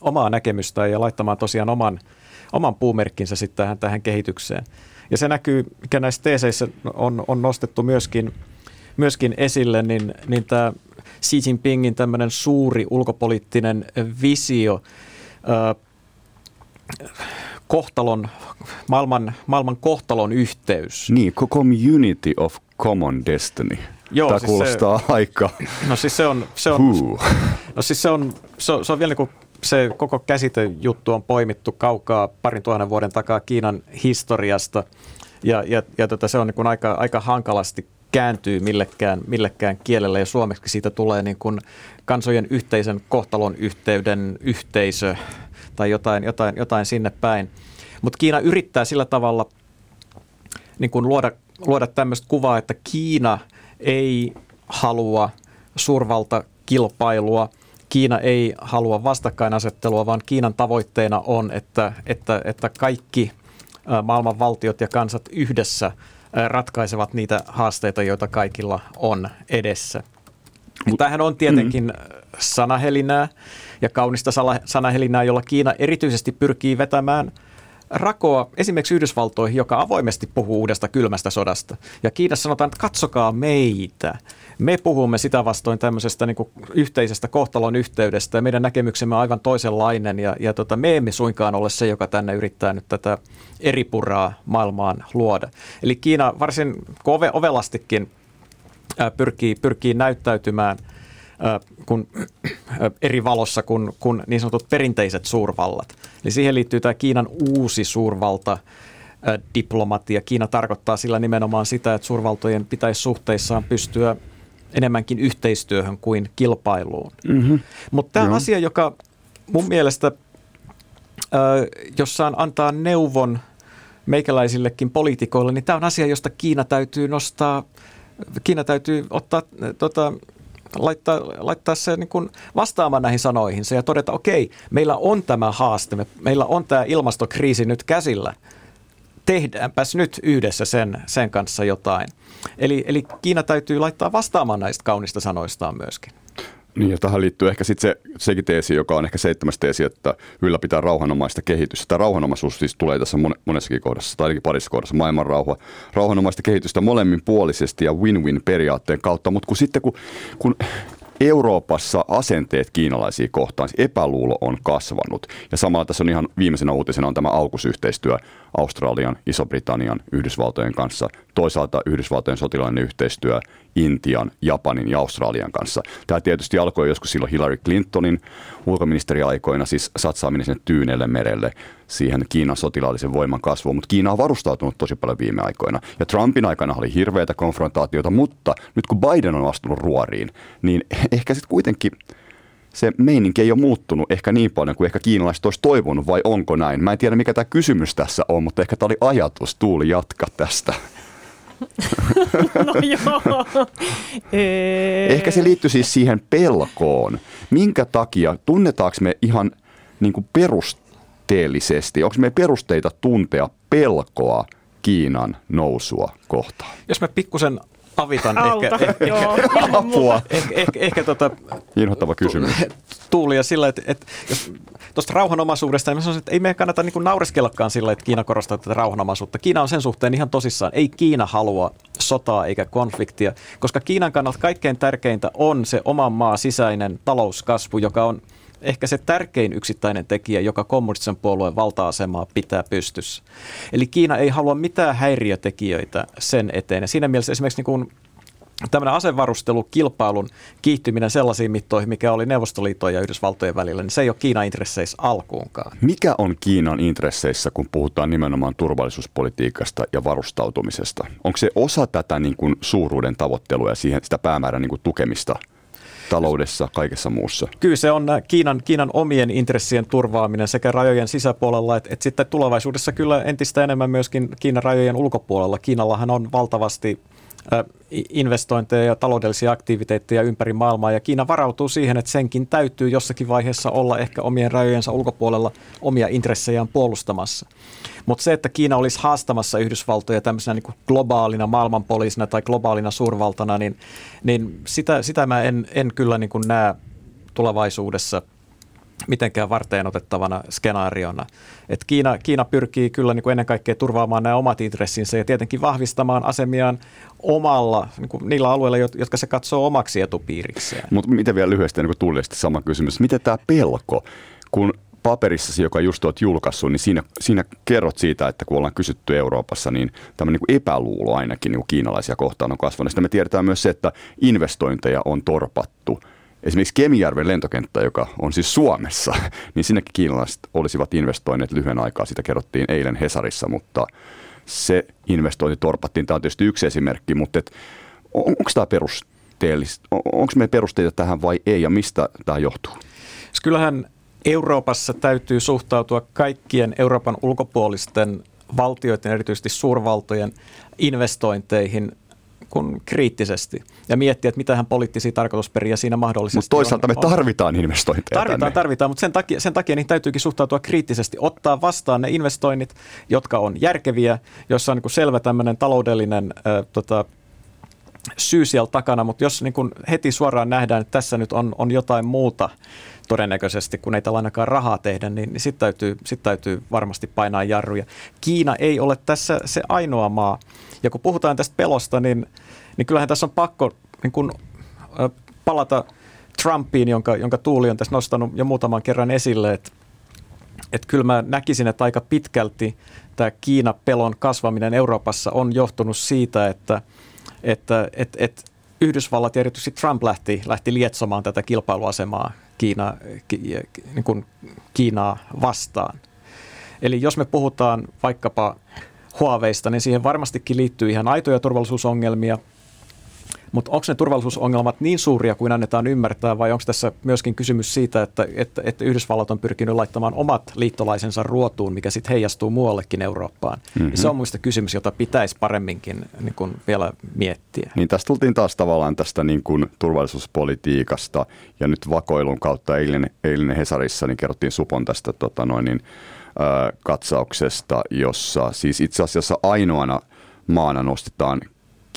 omaa näkemystä ja laittamaan tosiaan oman, oman puumerkkinsä sitten tähän, tähän kehitykseen. Ja se näkyy, mikä näissä teeseissä on, on nostettu myöskin, myöskin esille, niin, niin tämä Xi Jinpingin tämmöinen suuri ulkopoliittinen visio, kohtalon, maailman, maailman kohtalon yhteys. Niin, community of common destiny. Joo, Tämä siis kuulostaa se, aika. No siis se on, se on, no siis se on, se on, se on vielä niin kuin se koko käsitejuttu on poimittu kaukaa parin tuhannen vuoden takaa Kiinan historiasta. Ja, ja, ja tota, se on niin kuin aika, aika hankalasti kääntyy millekään, millekään kielelle. Ja suomeksi siitä tulee niin kuin kansojen yhteisen kohtalon yhteyden yhteisö tai jotain, jotain, jotain sinne päin. Mutta Kiina yrittää sillä tavalla niin kuin luoda, luoda tämmöistä kuvaa, että Kiina ei halua suurvalta kilpailua, Kiina ei halua vastakkainasettelua, vaan Kiinan tavoitteena on, että, että, että kaikki maailman valtiot ja kansat yhdessä ratkaisevat niitä haasteita, joita kaikilla on edessä. Tämähän on tietenkin mm. sanahelinää ja kaunista sanahelinää, jolla Kiina erityisesti pyrkii vetämään rakoa esimerkiksi Yhdysvaltoihin, joka avoimesti puhuu uudesta kylmästä sodasta. Ja Kiinassa sanotaan, että katsokaa meitä. Me puhumme sitä vastoin tämmöisestä niin kuin yhteisestä kohtalon yhteydestä ja meidän näkemyksemme on aivan toisenlainen ja, ja tota, me emme suinkaan ole se, joka tänne yrittää nyt tätä eripuraa maailmaan luoda. Eli Kiina varsin ove, ovelastikin pyrkii, pyrkii näyttäytymään – kun, eri valossa kuin, kuin niin sanotut perinteiset suurvallat. Eli siihen liittyy tämä Kiinan uusi suurvalta, diplomatia. Kiina tarkoittaa sillä nimenomaan sitä, että suurvaltojen pitäisi suhteissaan pystyä enemmänkin yhteistyöhön kuin kilpailuun. Mm-hmm. Mutta tämä on no. asia, joka mun mielestä, jos saan antaa neuvon meikäläisillekin poliitikoille, niin tämä on asia, josta Kiina täytyy nostaa, Kiina täytyy ottaa tota, laittaa, laittaa se niin kuin vastaamaan näihin sanoihinsa ja todeta, okei, meillä on tämä haaste, me, meillä on tämä ilmastokriisi nyt käsillä. Tehdäänpäs nyt yhdessä sen, sen kanssa jotain. Eli, eli Kiina täytyy laittaa vastaamaan näistä kaunista sanoistaan myöskin. Niin ja tähän liittyy ehkä sitten se, sekin teesi, joka on ehkä seitsemäs teesi, että ylläpitää rauhanomaista kehitystä. Tämä rauhanomaisuus siis tulee tässä monessakin kohdassa, tai ainakin parissa kohdassa, maailman rauha, rauhanomaista kehitystä molemmin puolisesti ja win-win periaatteen kautta, mutta kun sitten kun, kun Euroopassa asenteet kiinalaisia kohtaan, epäluulo on kasvanut. Ja samalla tässä on ihan viimeisenä uutisena on tämä aukusyhteistyö Australian, Iso-Britannian, Yhdysvaltojen kanssa. Toisaalta Yhdysvaltojen sotilainen yhteistyö Intian, Japanin ja Australian kanssa. Tämä tietysti alkoi joskus silloin Hillary Clintonin ulkoministeriaikoina, siis satsaaminen sinne Tyyneelle merelle, siihen Kiinan sotilaallisen voiman kasvuun, mutta Kiina on varustautunut tosi paljon viime aikoina. Ja Trumpin aikana oli hirveitä konfrontaatioita, mutta nyt kun Biden on astunut ruoriin, niin ehkä sitten kuitenkin se meininki ei ole muuttunut ehkä niin paljon kuin ehkä kiinalaiset olisi toivonut, vai onko näin? Mä en tiedä, mikä tämä kysymys tässä on, mutta ehkä tämä oli ajatus. Tuuli, jatka tästä. no joo. Ehkä se liittyy siis siihen pelkoon. Minkä takia, tunnetaanko me ihan niin kuin perusteellisesti, onko me perusteita tuntea pelkoa Kiinan nousua kohtaan? Jos me pikkusen avitan Auta, ehkä, ehkä, apua. Ehkä, ehkä, ehkä tota, Inhottava kysymys. Tuulia sillä, että, että jos tuosta rauhanomaisuudesta, niin sanoisin, että ei meidän kannata niin naureskellakaan sillä, että Kiina korostaa tätä rauhanomaisuutta. Kiina on sen suhteen ihan tosissaan. Ei Kiina halua sotaa eikä konfliktia, koska Kiinan kannalta kaikkein tärkeintä on se oman maa sisäinen talouskasvu, joka on – ehkä se tärkein yksittäinen tekijä, joka kommunistisen puolueen valta-asemaa pitää pystyssä. Eli Kiina ei halua mitään häiriötekijöitä sen eteen. Ja siinä mielessä esimerkiksi niin kuin tämmöinen asevarustelukilpailun kiihtyminen sellaisiin mittoihin, mikä oli Neuvostoliiton ja Yhdysvaltojen välillä, niin se ei ole Kiinan intresseissä alkuunkaan. Mikä on Kiinan intresseissä, kun puhutaan nimenomaan turvallisuuspolitiikasta ja varustautumisesta? Onko se osa tätä niin kuin suuruuden tavoittelua ja siihen sitä päämäärän niin kuin tukemista – taloudessa, kaikessa muussa. Kyllä se on Kiinan, Kiinan omien intressien turvaaminen sekä rajojen sisäpuolella, että, että sitten tulevaisuudessa kyllä entistä enemmän myöskin Kiinan rajojen ulkopuolella. Kiinallahan on valtavasti investointeja ja taloudellisia aktiviteetteja ympäri maailmaa ja Kiina varautuu siihen, että senkin täytyy jossakin vaiheessa olla ehkä omien rajojensa ulkopuolella omia intressejään puolustamassa. Mutta se, että Kiina olisi haastamassa Yhdysvaltoja tämmöisenä niin kuin globaalina maailmanpoliisina tai globaalina suurvaltana, niin, niin sitä, sitä mä en, en kyllä niin kuin näe tulevaisuudessa – mitenkään varteen otettavana skenaariona. Et Kiina, Kiina pyrkii kyllä niin kuin ennen kaikkea turvaamaan nämä omat intressinsä ja tietenkin vahvistamaan asemiaan omalla, niin kuin niillä alueilla, jotka se katsoo omaksi etupiirikseen. Mutta miten vielä lyhyesti niin kuin sama kysymys. Miten tämä pelko, kun paperissasi, joka just olet julkaissut, niin siinä, siinä kerrot siitä, että kun ollaan kysytty Euroopassa, niin tämmöinen niin epäluulo ainakin niin kiinalaisia kohtaan on kasvanut. Sitten me tiedetään myös se, että investointeja on torpattu – esimerkiksi Kemijärven lentokenttä, joka on siis Suomessa, niin sinnekin kiinalaiset olisivat investoineet lyhyen aikaa. Sitä kerrottiin eilen Hesarissa, mutta se investointi torpattiin. Tämä on tietysti yksi esimerkki, mutta et, on, onko tämä perusteellista? Onko meillä perusteita tähän vai ei ja mistä tämä johtuu? Kyllähän Euroopassa täytyy suhtautua kaikkien Euroopan ulkopuolisten valtioiden, erityisesti suurvaltojen investointeihin kun kriittisesti ja miettiä, että mitähän poliittisia tarkoitusperiä siinä mahdollisesti Mutta toisaalta on, me tarvitaan investointeja Tarvitaan, tänne. tarvitaan, mutta sen takia, sen takia niin täytyykin suhtautua kriittisesti, ottaa vastaan ne investoinnit, jotka on järkeviä, joissa on niin selvä tämmöinen taloudellinen äh, tota, syy siellä takana, mutta jos niin heti suoraan nähdään, että tässä nyt on, on jotain muuta todennäköisesti, kun ei tällä ainakaan rahaa tehdä, niin, niin sitten täytyy, sit täytyy varmasti painaa jarruja. Kiina ei ole tässä se ainoa maa. Ja kun puhutaan tästä pelosta, niin, niin kyllähän tässä on pakko niin kun, palata Trumpiin, jonka, jonka Tuuli on tässä nostanut jo muutaman kerran esille, että että kyllä mä näkisin, että aika pitkälti tämä Kiina-pelon kasvaminen Euroopassa on johtunut siitä, että, että että että Yhdysvallat ja erityisesti Trump lähti, lähti lietsomaan tätä kilpailuasemaa Kiina, ki, niin kuin Kiinaa vastaan. Eli jos me puhutaan vaikkapa Huaweista, niin siihen varmastikin liittyy ihan aitoja turvallisuusongelmia. Mutta onko ne turvallisuusongelmat niin suuria kuin annetaan ymmärtää vai onko tässä myöskin kysymys siitä, että, että, että Yhdysvallat on pyrkinyt laittamaan omat liittolaisensa ruotuun, mikä sitten heijastuu muuallekin Eurooppaan? Mm-hmm. Se on muista kysymys, jota pitäisi paremminkin niin kun vielä miettiä. Niin tästä tultiin taas tavallaan tästä niin kuin turvallisuuspolitiikasta ja nyt vakoilun kautta eilen, eilen Hesarissa niin kerrottiin Supon tästä tota noin, niin, katsauksesta, jossa siis itse asiassa ainoana maana nostetaan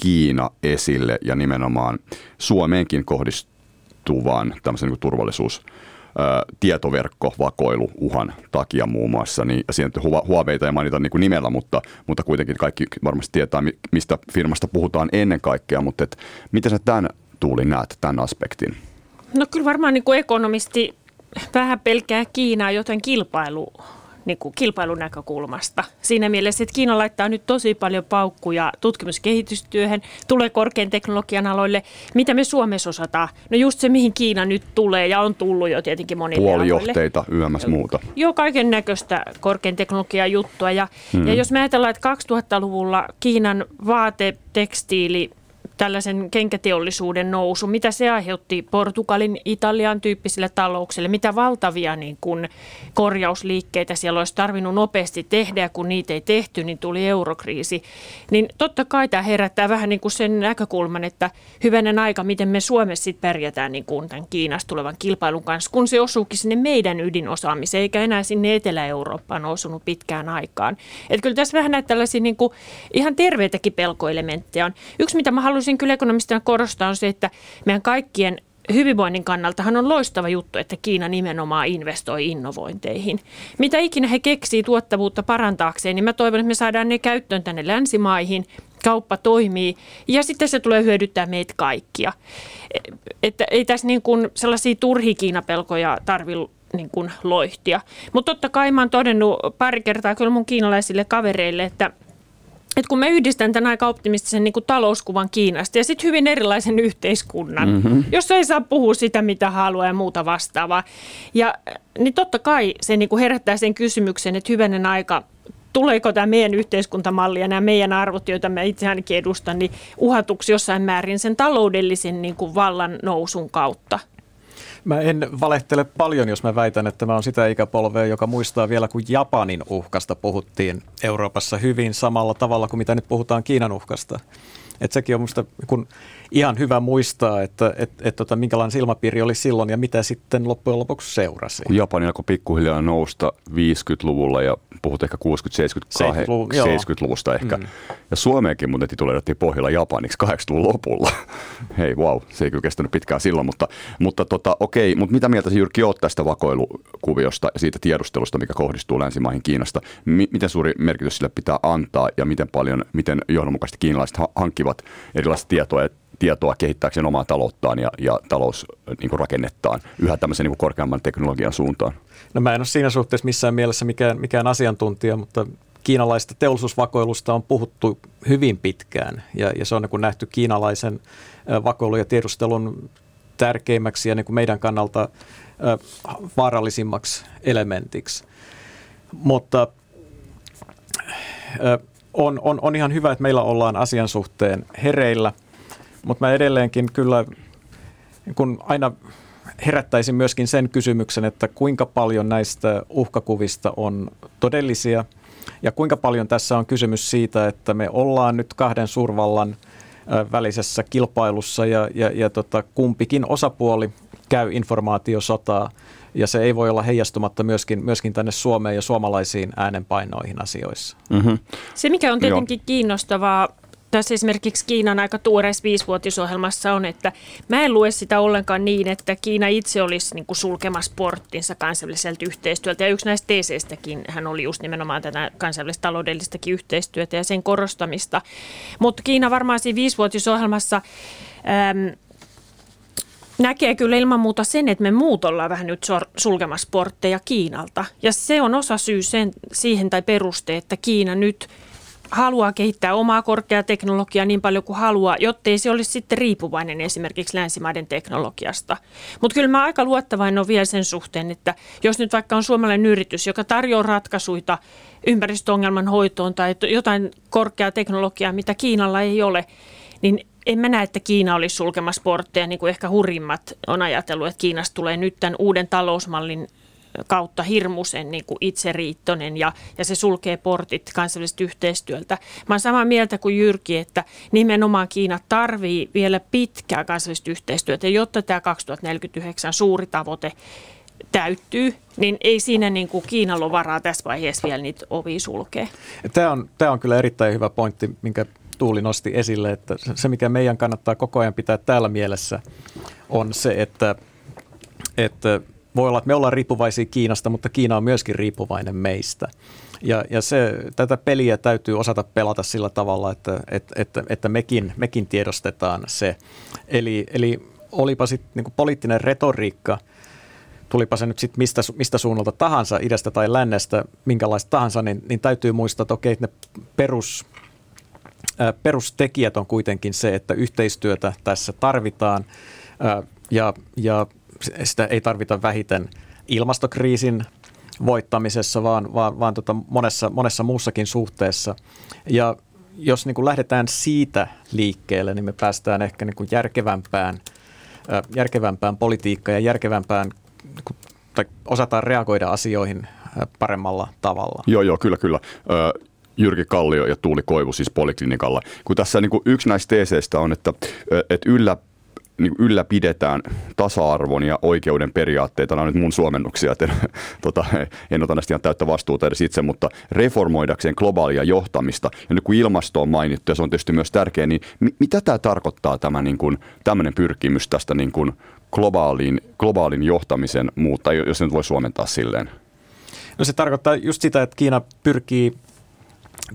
Kiina esille ja nimenomaan Suomeenkin kohdistuvan tämmöisen niin turvallisuus tietoverkkovakoilu uhan takia muun muassa. Niin, ja siinä Huaweita ei mainita niin kuin nimellä, mutta, mutta kuitenkin kaikki varmasti tietää, mistä firmasta puhutaan ennen kaikkea. Mutta et, miten sä tämän Tuuli näet, tämän aspektin? No kyllä varmaan niin kuin ekonomisti vähän pelkää Kiinaa joten kilpailu niin kuin kilpailun näkökulmasta. Siinä mielessä, että Kiina laittaa nyt tosi paljon paukkuja tutkimuskehitystyöhön, tulee korkean teknologian aloille. Mitä me Suomessa osataan? No just se, mihin Kiina nyt tulee ja on tullut jo tietenkin monille Puolijohteita, yömäs muuta. Joo, kaiken näköistä korkean teknologian juttua. Ja, hmm. ja jos me ajatellaan, että 2000-luvulla Kiinan vaate, tekstiili, tällaisen kenkäteollisuuden nousu, mitä se aiheutti Portugalin, Italian tyyppisille talouksille, mitä valtavia niin kuin korjausliikkeitä siellä olisi tarvinnut nopeasti tehdä ja kun niitä ei tehty, niin tuli eurokriisi. Niin totta kai tämä herättää vähän niin kuin sen näkökulman, että hyvänen aika, miten me Suomessa sitten pärjätään niin kuin tämän Kiinasta tulevan kilpailun kanssa, kun se osuukin sinne meidän ydinosaamiseen, eikä enää sinne Etelä-Eurooppaan osunut pitkään aikaan. Että kyllä tässä vähän näitä tällaisia niin kuin ihan terveitäkin pelkoelementtejä on. Yksi, mitä mä haluaisin haluaisin kyllä ekonomistina korostaa on se, että meidän kaikkien hyvinvoinnin kannaltahan on loistava juttu, että Kiina nimenomaan investoi innovointeihin. Mitä ikinä he keksii tuottavuutta parantaakseen, niin mä toivon, että me saadaan ne käyttöön tänne länsimaihin, kauppa toimii ja sitten se tulee hyödyttää meitä kaikkia. Että ei tässä niin kuin sellaisia turhi Kiinapelkoja tarvitse niin kuin loihtia. Mutta totta kai mä oon todennut pari kertaa kyllä mun kiinalaisille kavereille, että – että kun mä yhdistän tämän aika optimistisen niin kuin talouskuvan Kiinasta ja sitten hyvin erilaisen yhteiskunnan, mm-hmm. jossa ei saa puhua sitä, mitä haluaa ja muuta vastaavaa. Ja niin totta kai se niin kuin herättää sen kysymyksen, että hyvänen aika, tuleeko tämä meidän yhteiskuntamalli ja nämä meidän arvot, joita mä itse ainakin edustan, niin uhatuksi jossain määrin sen taloudellisen niin kuin vallan nousun kautta. Mä en valehtele paljon, jos mä väitän, että mä oon sitä ikäpolvea, joka muistaa vielä, kun Japanin uhkasta puhuttiin Euroopassa hyvin samalla tavalla kuin mitä nyt puhutaan Kiinan uhkasta. Et sekin on kun ihan hyvä muistaa, että et, et, tota, minkälainen silmapiiri oli silloin ja mitä sitten loppujen lopuksi seurasi. Kun Japani alkoi pikkuhiljaa nousta 50-luvulla ja puhut ehkä 60-70-luvusta ehkä. Mm. Ja Suomeenkin muuten tituleerattiin pohjalla Japaniksi 80-luvun lopulla. Hei, wow, se ei kyllä kestänyt pitkään silloin, mutta, mutta tota, okei, mutta mitä mieltä Jyrki oot tästä vakoilukuviosta ja siitä tiedustelusta, mikä kohdistuu länsimaihin Kiinasta? M- miten suuri merkitys sille pitää antaa ja miten paljon, miten johdonmukaisesti kiinalaiset ha- hankkivat erilaista tietoa tietoa kehittääkseen omaa talouttaan ja, ja talousrakennettaan niin yhä tämmöisen niin korkeamman teknologian suuntaan? No mä en ole siinä suhteessa missään mielessä mikään, mikään asiantuntija, mutta kiinalaista teollisuusvakoilusta on puhuttu hyvin pitkään ja, ja se on niin nähty kiinalaisen vakoilun ja tiedustelun tärkeimmäksi ja niin kuin meidän kannalta vaarallisimmaksi elementiksi. Mutta on, on, on ihan hyvä, että meillä ollaan asian suhteen hereillä – mutta mä edelleenkin kyllä kun aina herättäisin myöskin sen kysymyksen, että kuinka paljon näistä uhkakuvista on todellisia ja kuinka paljon tässä on kysymys siitä, että me ollaan nyt kahden suurvallan välisessä kilpailussa ja, ja, ja tota, kumpikin osapuoli käy informaatiosotaa ja se ei voi olla heijastumatta myöskin, myöskin tänne Suomeen ja suomalaisiin äänenpainoihin asioissa. Mm-hmm. Se, mikä on tietenkin Joo. kiinnostavaa tässä esimerkiksi Kiinan aika tuoreessa viisivuotisohjelmassa on, että mä en lue sitä ollenkaan niin, että Kiina itse olisi niin kuin sulkemassa porttinsa kansainväliseltä yhteistyöltä. Ja yksi näistä teeseistäkin hän oli just nimenomaan tätä kansainvälistä taloudellistakin yhteistyötä ja sen korostamista. Mutta Kiina varmaan siinä viisivuotisohjelmassa äm, näkee kyllä ilman muuta sen, että me muut ollaan vähän nyt sulkemassa portteja Kiinalta. Ja se on osa syy sen, siihen tai peruste, että Kiina nyt – haluaa kehittää omaa korkeateknologiaa niin paljon kuin haluaa, jottei se olisi sitten riippuvainen esimerkiksi länsimaiden teknologiasta. Mutta kyllä mä aika luottavainen on vielä sen suhteen, että jos nyt vaikka on suomalainen yritys, joka tarjoaa ratkaisuja ympäristöongelman hoitoon tai jotain korkeaa teknologiaa, mitä Kiinalla ei ole, niin en mä näe, että Kiina olisi sulkemassa portteja, niin kuin ehkä hurimmat on ajatellut, että Kiinasta tulee nyt tämän uuden talousmallin kautta hirmuisen niin kuin itseriittoinen ja, ja se sulkee portit kansainvälisestä yhteistyöltä. Mä olen samaa mieltä kuin Jyrki, että nimenomaan Kiina tarvii vielä pitkää kansainvälistä yhteistyötä, jotta tämä 2049 suuri tavoite täyttyy, niin ei siinä niin kuin Kiinalla ole varaa tässä vaiheessa vielä niitä ovi sulkea. Tämä on, tämä on kyllä erittäin hyvä pointti, minkä Tuuli nosti esille, että se mikä meidän kannattaa koko ajan pitää täällä mielessä on se, että, että voi olla, että me ollaan riippuvaisia Kiinasta, mutta Kiina on myöskin riippuvainen meistä. Ja, ja se, tätä peliä täytyy osata pelata sillä tavalla, että, että, että, että mekin, mekin tiedostetaan se. Eli, eli olipa sitten niin poliittinen retoriikka, tulipa se nyt sitten mistä, mistä suunnalta tahansa, idästä tai lännestä, minkälaista tahansa, niin, niin täytyy muistaa, että okei, että ne perus, perustekijät on kuitenkin se, että yhteistyötä tässä tarvitaan ja, ja sitä ei tarvita vähiten ilmastokriisin voittamisessa, vaan, vaan, vaan tota monessa, monessa muussakin suhteessa. Ja jos niin kuin lähdetään siitä liikkeelle, niin me päästään ehkä niin kuin järkevämpään, järkevämpään politiikkaan ja järkevämpään, tai osataan reagoida asioihin paremmalla tavalla. Joo, joo, kyllä, kyllä. Jyrki Kallio ja Tuuli Koivu siis Poliklinikalla. Kun tässä niin kuin yksi näistä teeseistä on, että, että yllä niin ylläpidetään tasa-arvon ja oikeuden periaatteita. Nämä on nyt mun suomennuksia, että en, tota, en ota näistä ihan täyttä vastuuta edes itse, mutta reformoidakseen globaalia johtamista. Ja nyt kun ilmasto on mainittu ja se on tietysti myös tärkeä, niin mitä tämä tarkoittaa tämä niin kuin, tämmöinen pyrkimys tästä niin kuin globaalin, globaalin johtamisen muutta, jos nyt voi suomentaa silleen? No se tarkoittaa just sitä, että Kiina pyrkii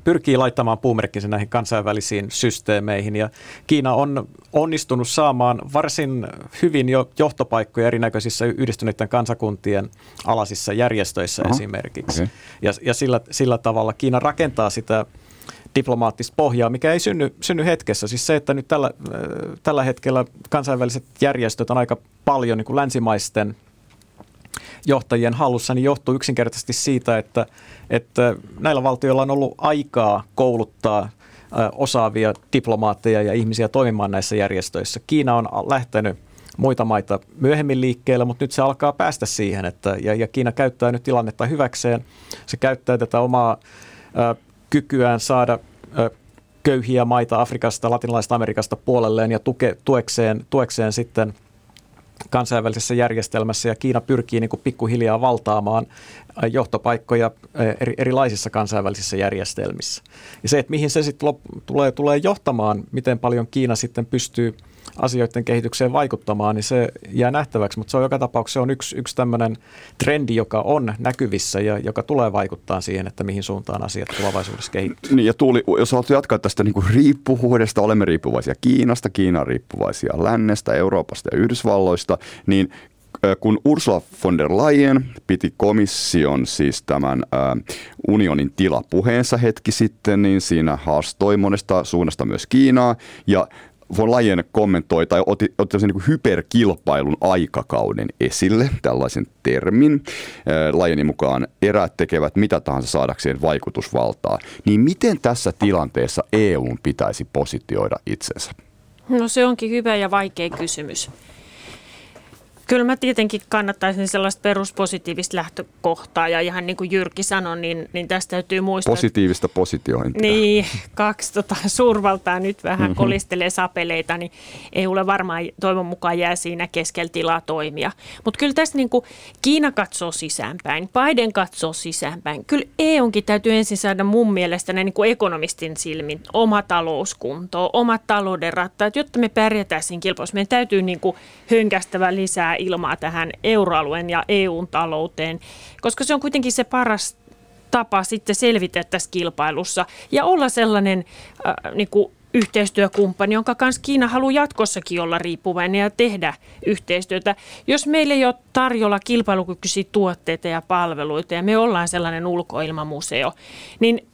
pyrkii laittamaan puumerkkinsä näihin kansainvälisiin systeemeihin. Ja Kiina on onnistunut saamaan varsin hyvin jo johtopaikkoja erinäköisissä yhdistyneiden kansakuntien alasissa järjestöissä Aha, esimerkiksi. Okay. Ja, ja sillä, sillä tavalla Kiina rakentaa sitä diplomaattista pohjaa, mikä ei synny, synny hetkessä. Siis se, että nyt tällä, tällä hetkellä kansainväliset järjestöt on aika paljon niin kuin länsimaisten johtajien hallussa, niin johtuu yksinkertaisesti siitä, että, että näillä valtioilla on ollut aikaa kouluttaa osaavia diplomaatteja ja ihmisiä toimimaan näissä järjestöissä. Kiina on lähtenyt muita maita myöhemmin liikkeelle, mutta nyt se alkaa päästä siihen, että, ja, ja Kiina käyttää nyt tilannetta hyväkseen. Se käyttää tätä omaa ä, kykyään saada ä, köyhiä maita Afrikasta, latinalaisesta Amerikasta puolelleen ja tuke, tuekseen, tuekseen sitten kansainvälisessä järjestelmässä ja Kiina pyrkii niin kuin pikkuhiljaa valtaamaan johtopaikkoja eri, erilaisissa kansainvälisissä järjestelmissä. Ja se, että mihin se sitten tulee, tulee johtamaan, miten paljon Kiina sitten pystyy – asioiden kehitykseen vaikuttamaan, niin se jää nähtäväksi, mutta se on joka tapauksessa on yksi, yksi tämmöinen trendi, joka on näkyvissä ja joka tulee vaikuttaa siihen, että mihin suuntaan asiat tulevaisuudessa kehittyy. Niin ja Tuuli, jos haluat jatkaa tästä niin kuin riippuvuudesta, olemme riippuvaisia Kiinasta, Kiina riippuvaisia lännestä, Euroopasta ja Yhdysvalloista, niin kun Ursula von der Leyen piti komission siis tämän unionin tilapuheensa hetki sitten, niin siinä haastoi monesta suunnasta myös Kiinaa ja von Leyen kommentoi tai otti, otti niin hyperkilpailun aikakauden esille, tällaisen termin. Leyenin mukaan eräät tekevät mitä tahansa saadakseen vaikutusvaltaa. Niin miten tässä tilanteessa EUn pitäisi positioida itsensä? No se onkin hyvä ja vaikea kysymys. Kyllä mä tietenkin kannattaisin sellaista peruspositiivista lähtökohtaa ja ihan niin kuin Jyrki sanoi, niin, niin tästä täytyy muistaa. Positiivista positiointia. Niin, kaksi tota, suurvaltaa nyt vähän mm-hmm. kolistelee sapeleita, niin EUlle varmaan toivon mukaan jää siinä keskellä tilaa toimia. Mutta kyllä tässä niin kuin Kiina katsoo sisäänpäin, Biden katsoo sisäänpäin. Kyllä EUnkin täytyy ensin saada mun mielestä näin niin kuin ekonomistin silmin oma talouskunto, omat talouden rattaat, jotta me pärjätään siinä kilpailussa. Meidän täytyy niin kuin hönkästävä lisää ilmaa tähän euroalueen ja EUn talouteen, koska se on kuitenkin se paras tapa sitten selvitä tässä kilpailussa ja olla sellainen äh, niin kuin yhteistyökumppani, jonka kanssa Kiina haluaa jatkossakin olla riippuvainen ja tehdä yhteistyötä. Jos meillä ei ole tarjolla kilpailukykyisiä tuotteita ja palveluita ja me ollaan sellainen ulkoilmamuseo, niin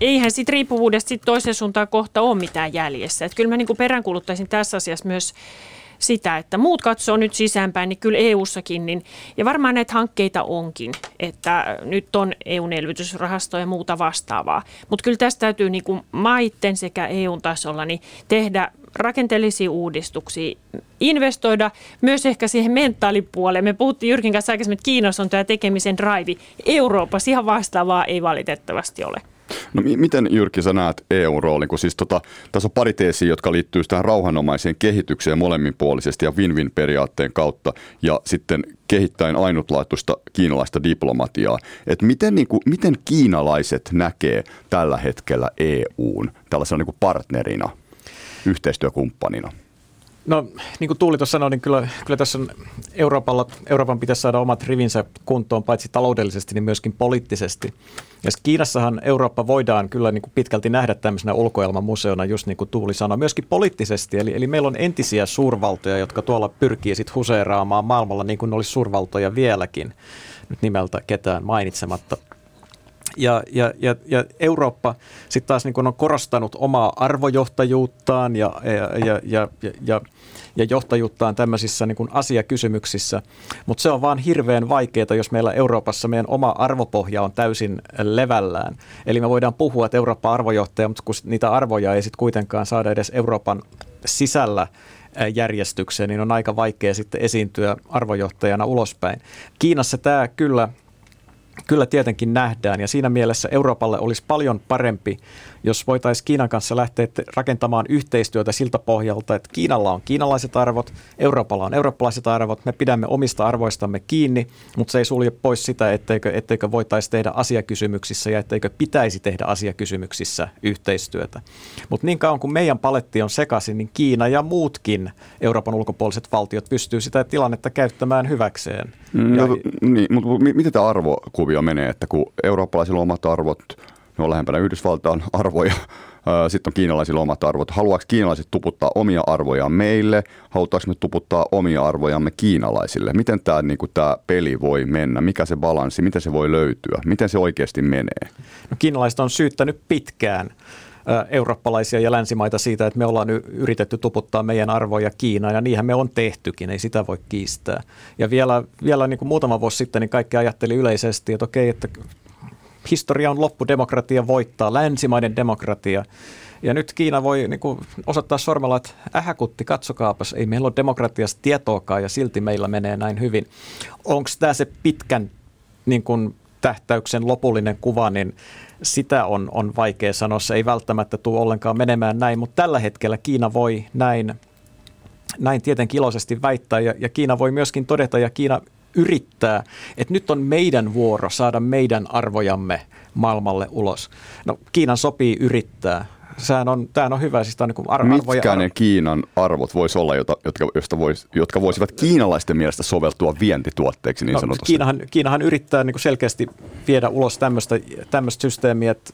eihän siitä riippuvuudesta sit toisen suuntaan kohta ole mitään jäljessä. Et kyllä mä niin peräänkuluttaisin tässä asiassa myös sitä, että muut katsoo nyt sisäänpäin, niin kyllä EU-sakin, niin, ja varmaan näitä hankkeita onkin, että nyt on EUn elvytysrahasto ja muuta vastaavaa. Mutta kyllä tästä täytyy niin kuin maitten sekä EUn tasolla niin tehdä rakenteellisia uudistuksia, investoida myös ehkä siihen mentaalipuoleen. Me puhuttiin Jyrkin kanssa aikaisemmin, että Kiinassa on tämä tekemisen drive. Euroopassa ihan vastaavaa ei valitettavasti ole. No m- miten Jyrki sä näet EU-roolin, kun siis tota, tässä on pari teesiä, jotka liittyy tähän rauhanomaiseen kehitykseen molemminpuolisesti ja win-win-periaatteen kautta ja sitten kehittäen ainutlaatuista kiinalaista diplomatiaa. Et miten, niin kuin, miten kiinalaiset näkee tällä hetkellä EUn tällaisena niin kuin partnerina, yhteistyökumppanina? No niin kuin Tuuli tuossa sanoi, niin kyllä, kyllä tässä on Euroopalla, Euroopan pitäisi saada omat rivinsä kuntoon paitsi taloudellisesti, niin myöskin poliittisesti. Ja Kiinassahan Eurooppa voidaan kyllä niin kuin pitkälti nähdä tämmöisenä ulkoelmamuseona, just niin kuin Tuuli sanoi, myöskin poliittisesti. Eli, eli meillä on entisiä suurvaltoja, jotka tuolla pyrkii sitten huseeraamaan maailmalla niin kuin ne olisi suurvaltoja vieläkin, nyt nimeltä ketään mainitsematta. Ja, ja, ja, ja Eurooppa sitten taas niin on korostanut omaa arvojohtajuuttaan ja, ja, ja, ja, ja ja johtajuuttaan tämmöisissä niin asiakysymyksissä. Mutta se on vaan hirveän vaikeaa, jos meillä Euroopassa meidän oma arvopohja on täysin levällään. Eli me voidaan puhua, että Eurooppa arvojohtaja, mutta kun niitä arvoja ei sitten kuitenkaan saada edes Euroopan sisällä järjestykseen, niin on aika vaikea sitten esiintyä arvojohtajana ulospäin. Kiinassa tämä kyllä – kyllä tietenkin nähdään ja siinä mielessä Euroopalle olisi paljon parempi, jos voitaisiin Kiinan kanssa lähteä rakentamaan yhteistyötä siltä pohjalta, että Kiinalla on kiinalaiset arvot, Euroopalla on eurooppalaiset arvot, me pidämme omista arvoistamme kiinni, mutta se ei sulje pois sitä, etteikö, etteikö voitaisiin tehdä asiakysymyksissä ja etteikö pitäisi tehdä asiakysymyksissä yhteistyötä. Mutta niin kauan kuin meidän paletti on sekaisin, niin Kiina ja muutkin Euroopan ulkopuoliset valtiot pystyy sitä tilannetta käyttämään hyväkseen. Mm, ja, no, niin, mutta miten tämä arvokuvio menee, että kun eurooppalaisilla on omat arvot, ne on lähempänä Yhdysvaltain arvoja, sitten on kiinalaisilla omat arvot. Haluaako kiinalaiset tuputtaa omia arvojaan meille? Halutaanko me tuputtaa omia arvojamme kiinalaisille? Miten tämä, niin kuin, tämä peli voi mennä? Mikä se balanssi? Miten se voi löytyä? Miten se oikeasti menee? No, kiinalaiset on syyttänyt pitkään eurooppalaisia ja länsimaita siitä, että me ollaan yritetty tuputtaa meidän arvoja Kiinaan ja niinhän me on tehtykin, ei sitä voi kiistää. Ja vielä, vielä niin kuin muutama vuosi sitten niin kaikki ajatteli yleisesti, että okei, että historia on loppu, demokratia voittaa, länsimaiden demokratia. Ja nyt Kiina voi niin kuin, osoittaa sormella, että ähäkutti, katsokaapas, ei meillä ole demokratiasta tietoakaan ja silti meillä menee näin hyvin. Onko tämä se pitkän niin kuin, tähtäyksen lopullinen kuva, niin sitä on, on vaikea sanoa. Se ei välttämättä tule ollenkaan menemään näin, mutta tällä hetkellä Kiina voi näin, näin tietenkin iloisesti väittää ja, ja Kiina voi myöskin todeta ja Kiina yrittää, että nyt on meidän vuoro saada meidän arvojamme maailmalle ulos. No Kiinan sopii yrittää. Sehän on, tämähän on hyvä. Siis on niin arvoja, Mitkä ne Kiinan arvot voisi olla, jota, jotka, josta vois, jotka voisivat kiinalaisten mielestä soveltua vientituotteeksi niin no, sanotusti? Kiinahan, Kiinahan yrittää niin selkeästi viedä ulos tämmöistä, tämmöistä systeemiä, että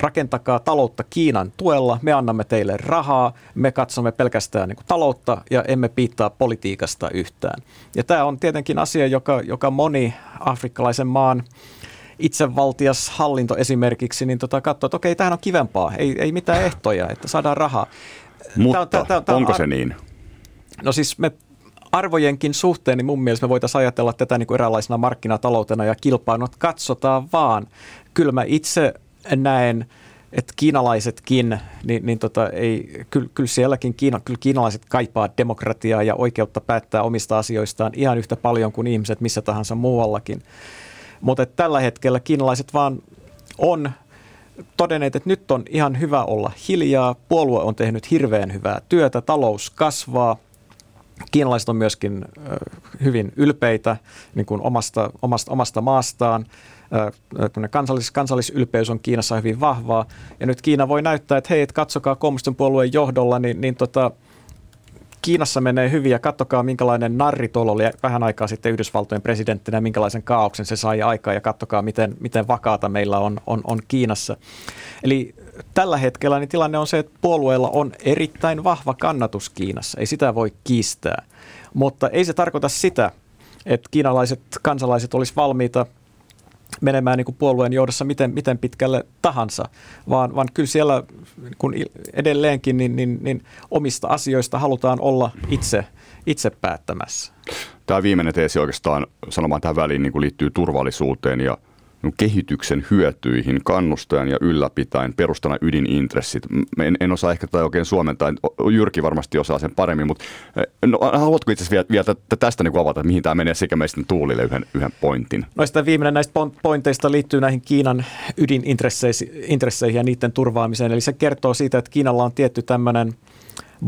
rakentakaa taloutta Kiinan tuella, me annamme teille rahaa, me katsomme pelkästään niin taloutta ja emme piittaa politiikasta yhtään. Ja tämä on tietenkin asia, joka, joka moni afrikkalaisen maan itsevaltias hallinto esimerkiksi, niin tota, katsoo, että okei, tämähän on kivempaa, ei, ei mitään ehtoja, että saadaan rahaa. Mutta tää, tää, tää, onko ar- se niin? No siis me arvojenkin suhteen, niin mun mielestä me voitaisiin ajatella tätä niin kuin eräänlaisena markkinataloutena ja kilpailuna, katsotaan vaan. Kyllä mä itse näen, että kiinalaisetkin, niin, niin tota, ei, kyllä, kyllä sielläkin Kiina, kyllä kiinalaiset kaipaa demokratiaa ja oikeutta päättää omista asioistaan ihan yhtä paljon kuin ihmiset missä tahansa muuallakin. Mutta tällä hetkellä kiinalaiset vaan on todenneet, että nyt on ihan hyvä olla hiljaa. Puolue on tehnyt hirveän hyvää työtä, talous kasvaa. Kiinalaiset on myöskin hyvin ylpeitä niin kuin omasta, omasta, omasta maastaan. Kansallis, kansallisylpeys on Kiinassa hyvin vahvaa. Ja nyt Kiina voi näyttää, että hei, et katsokaa kommunistin puolueen johdolla, niin, niin tota, Kiinassa menee hyvin ja katsokaa minkälainen narri tuolla oli vähän aikaa sitten Yhdysvaltojen presidenttinä, minkälaisen kaauksen se sai aikaa ja katsokaa miten, miten vakaata meillä on, on, on Kiinassa. Eli tällä hetkellä niin tilanne on se, että puolueella on erittäin vahva kannatus Kiinassa, ei sitä voi kiistää. Mutta ei se tarkoita sitä, että kiinalaiset kansalaiset olisivat valmiita menemään niin kuin puolueen johdossa miten, miten pitkälle tahansa, vaan, vaan kyllä siellä kun edelleenkin niin, niin, niin omista asioista halutaan olla itse, itse päättämässä. Tämä viimeinen teesi oikeastaan sanomaan tähän väliin niin kuin liittyy turvallisuuteen ja kehityksen hyötyihin kannustajan ja ylläpitäen perustana ydinintressit. En, en osaa ehkä tätä oikein suomentaa, Jyrki varmasti osaa sen paremmin, mutta no, haluatko itse asiassa vielä, vielä tästä niin avata, mihin tämä menee sekä meistä Tuulille yhden, yhden pointin? No sitä viimeinen näistä pointeista liittyy näihin Kiinan ydinintresseihin ja niiden turvaamiseen. Eli se kertoo siitä, että Kiinalla on tietty tämmöinen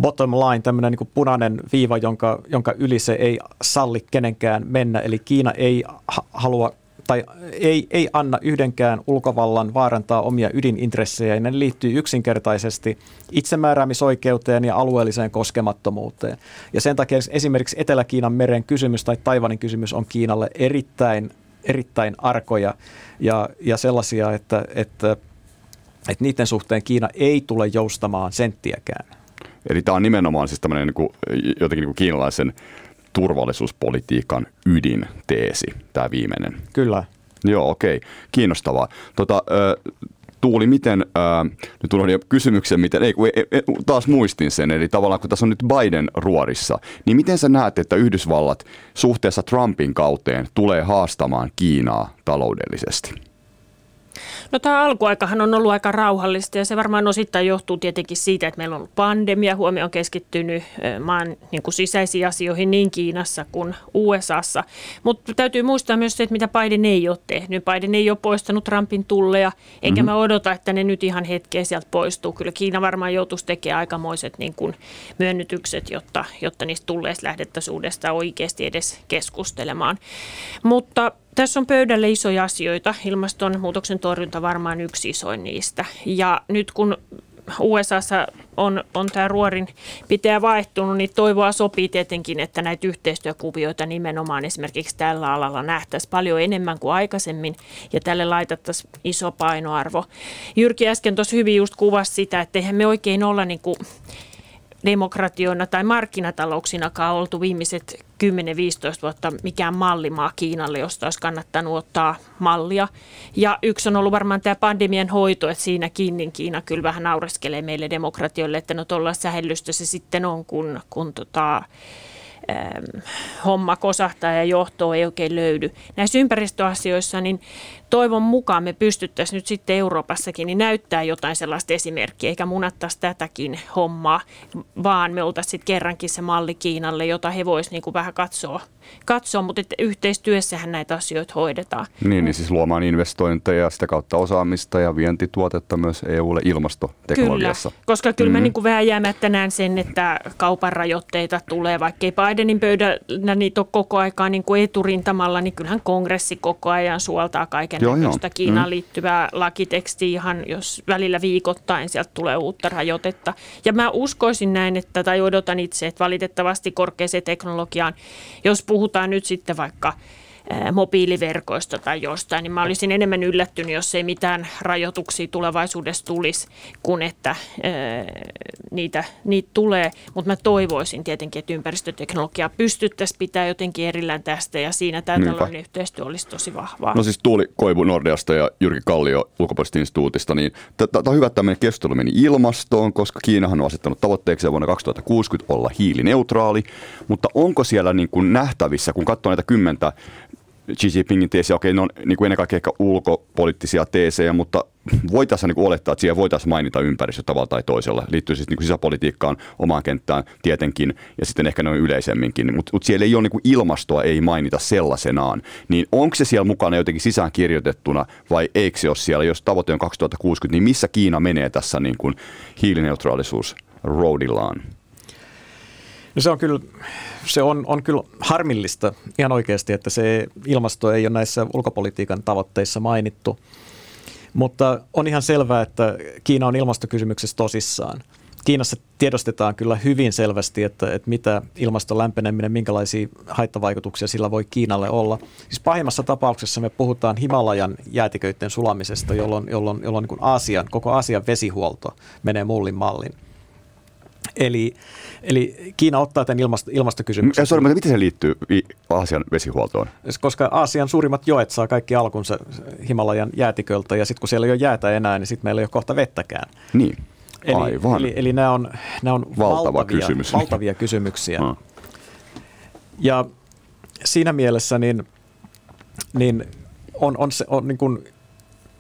bottom line, tämmöinen niin punainen viiva, jonka, jonka yli se ei salli kenenkään mennä. Eli Kiina ei halua tai ei, ei anna yhdenkään ulkovallan vaarantaa omia ydinintressejä. Ne liittyy yksinkertaisesti itsemääräämisoikeuteen ja alueelliseen koskemattomuuteen. Ja sen takia esimerkiksi Etelä-Kiinan meren kysymys tai Taivanin kysymys on Kiinalle erittäin, erittäin arkoja ja, ja sellaisia, että, että, että niiden suhteen Kiina ei tule joustamaan senttiäkään. Eli tämä on nimenomaan siis tämmöinen niin kuin, jotenkin niin kuin kiinalaisen turvallisuuspolitiikan ydinteesi, tämä viimeinen. Kyllä. Joo, okei. Okay. Kiinnostavaa. Tota, Tuuli, miten, ää, nyt unohdin kysymyksen, miten, ei, ei, ei, taas muistin sen, eli tavallaan kun tässä on nyt Biden ruorissa, niin miten sä näet, että Yhdysvallat suhteessa Trumpin kauteen tulee haastamaan Kiinaa taloudellisesti? No tämä alkuaikahan on ollut aika rauhallista ja se varmaan osittain johtuu tietenkin siitä, että meillä on ollut pandemia. Huomio on keskittynyt maan niin kuin sisäisiin asioihin niin Kiinassa kuin USAssa. Mutta täytyy muistaa myös se, että mitä Biden ei ole tehnyt. Biden ei ole poistanut Trumpin tulleja, eikä mm-hmm. mä odota, että ne nyt ihan hetkeä sieltä poistuu. Kyllä Kiina varmaan joutuisi tekemään aikamoiset niin kuin myönnytykset, jotta, jotta niistä tulleista lähdettäisiin uudestaan oikeasti edes keskustelemaan. Mutta tässä on pöydällä isoja asioita. Ilmastonmuutoksen torjunta varmaan yksi isoin niistä. Ja nyt kun USAssa on, on tämä ruorin pitää vaihtunut, niin toivoa sopii tietenkin, että näitä yhteistyökuvioita nimenomaan esimerkiksi tällä alalla nähtäisiin paljon enemmän kuin aikaisemmin ja tälle laitettaisiin iso painoarvo. Jyrki äsken tuossa hyvin just kuvasi sitä, että eihän me oikein olla niin kuin demokratioina tai markkinatalouksinakaan oltu viimeiset 10-15 vuotta mikään mallimaa Kiinalle, josta olisi kannattanut ottaa mallia. Ja yksi on ollut varmaan tämä pandemian hoito, että siinäkin niin Kiina kyllä vähän naureskelee meille demokratioille, että no tuolla sähellystä se sitten on, kun, kun tota, homma kosahtaa ja johtoa ei oikein löydy. Näissä ympäristöasioissa niin toivon mukaan me pystyttäisiin nyt sitten Euroopassakin niin näyttää jotain sellaista esimerkkiä, eikä munattaisi tätäkin hommaa, vaan me oltaisiin sitten kerrankin se malli Kiinalle, jota he voisivat niin vähän katsoa, katsoa mutta että yhteistyössähän näitä asioita hoidetaan. Niin, niin siis luomaan investointeja, sitä kautta osaamista ja vientituotetta myös EUlle ilmastoteknologiassa. Kyllä, koska kyllä mm-hmm. mä niin kuin jäämättä näen sen, että kaupan rajoitteita tulee, vaikka ei Bidenin pöydällä niitä ole koko aikaa niin kuin eturintamalla, niin kyllähän kongressi koko ajan suoltaa kaiken kaikenlaista Kiinaan mm. liittyvää lakitekstiä ihan, jos välillä viikoittain sieltä tulee uutta rajoitetta. Ja mä uskoisin näin, että, tai odotan itse, että valitettavasti korkeaseen teknologiaan, jos puhutaan nyt sitten vaikka – mobiiliverkoista tai jostain, niin mä olisin enemmän yllättynyt, jos ei mitään rajoituksia tulevaisuudessa tulisi, kuin että niitä, niitä tulee. Mutta mä toivoisin tietenkin, että ympäristöteknologiaa pystyttäisiin pitää jotenkin erillään tästä ja siinä tämä talouden yhteistyö olisi tosi vahvaa. No siis Tuuli Koivu Nordeasta ja Jyrki Kallio ulkopuolisesta instituutista, niin tämä on hyvä, että tämmöinen keskustelu meni ilmastoon, koska Kiinahan on asettanut tavoitteeksi vuonna 2060 olla hiilineutraali, mutta onko siellä niin kuin nähtävissä, kun katsoo näitä kymmentä Xi Jinpingin teesiä, okei, ne on niin kuin ennen kaikkea ehkä ulkopoliittisia teesejä, mutta voitaisiin niin olettaa, että siellä voitaisiin mainita ympäristö tavalla tai toisella. Liittyy siis niin kuin sisäpolitiikkaan, omaan kenttään tietenkin ja sitten ehkä noin yleisemminkin. Mutta mut siellä ei ole niin kuin ilmastoa, ei mainita sellaisenaan. Niin onko se siellä mukana jotenkin sisään kirjoitettuna vai eikö se ole siellä? Jos tavoite on 2060, niin missä Kiina menee tässä niin kuin hiilineutraalisuus roadillaan? No se on kyllä, se on, on kyllä harmillista ihan oikeasti, että se ilmasto ei ole näissä ulkopolitiikan tavoitteissa mainittu. Mutta on ihan selvää, että Kiina on ilmastokysymyksessä tosissaan. Kiinassa tiedostetaan kyllä hyvin selvästi, että, että mitä ilmaston lämpeneminen, minkälaisia haittavaikutuksia sillä voi Kiinalle olla. Siis pahimmassa tapauksessa me puhutaan Himalajan jäätiköiden sulamisesta, jolloin, jolloin, jolloin niin Aasian, koko Aasian vesihuolto menee mullin mallin. Eli, eli Kiina ottaa tämän ilmasto, ilmastokysymyksen. Sorry, mutta miten se liittyy Aasian vesihuoltoon? Koska Aasian suurimmat joet saa kaikki alkunsa Himalajan jäätiköltä ja sitten kun siellä ei ole jäätä enää, niin sitten meillä ei ole kohta vettäkään. Niin, eli, aivan. Eli, eli nämä on, nämä on Valtava valtavia, kysymys. valtavia kysymyksiä. Hmm. Ja siinä mielessä niin, niin on, on, se, on niin kuin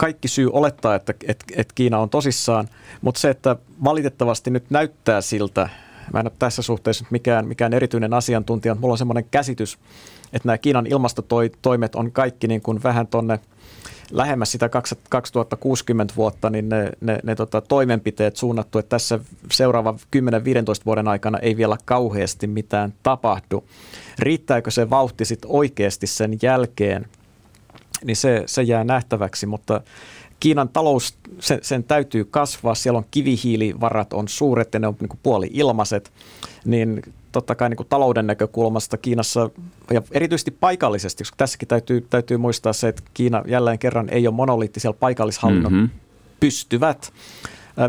kaikki syy olettaa, että, että, että Kiina on tosissaan, mutta se, että valitettavasti nyt näyttää siltä, mä en ole tässä suhteessa mikään, mikään erityinen asiantuntija, mutta mulla on semmoinen käsitys, että nämä Kiinan ilmastotoimet on kaikki niin kuin vähän tonne lähemmäs sitä 2060 vuotta, niin ne, ne, ne tota, toimenpiteet suunnattu, että tässä seuraavan 10-15 vuoden aikana ei vielä kauheasti mitään tapahdu. Riittääkö se vauhti sitten oikeasti sen jälkeen – niin se, se jää nähtäväksi, mutta Kiinan talous, sen, sen täytyy kasvaa, siellä on kivihiilivarat on suuret ja ne on niin kuin puoli ilmaiset, niin totta kai niin kuin talouden näkökulmasta Kiinassa ja erityisesti paikallisesti, koska tässäkin täytyy, täytyy muistaa se, että Kiina jälleen kerran ei ole monoliitti siellä paikallishallinnon mm-hmm. pystyvät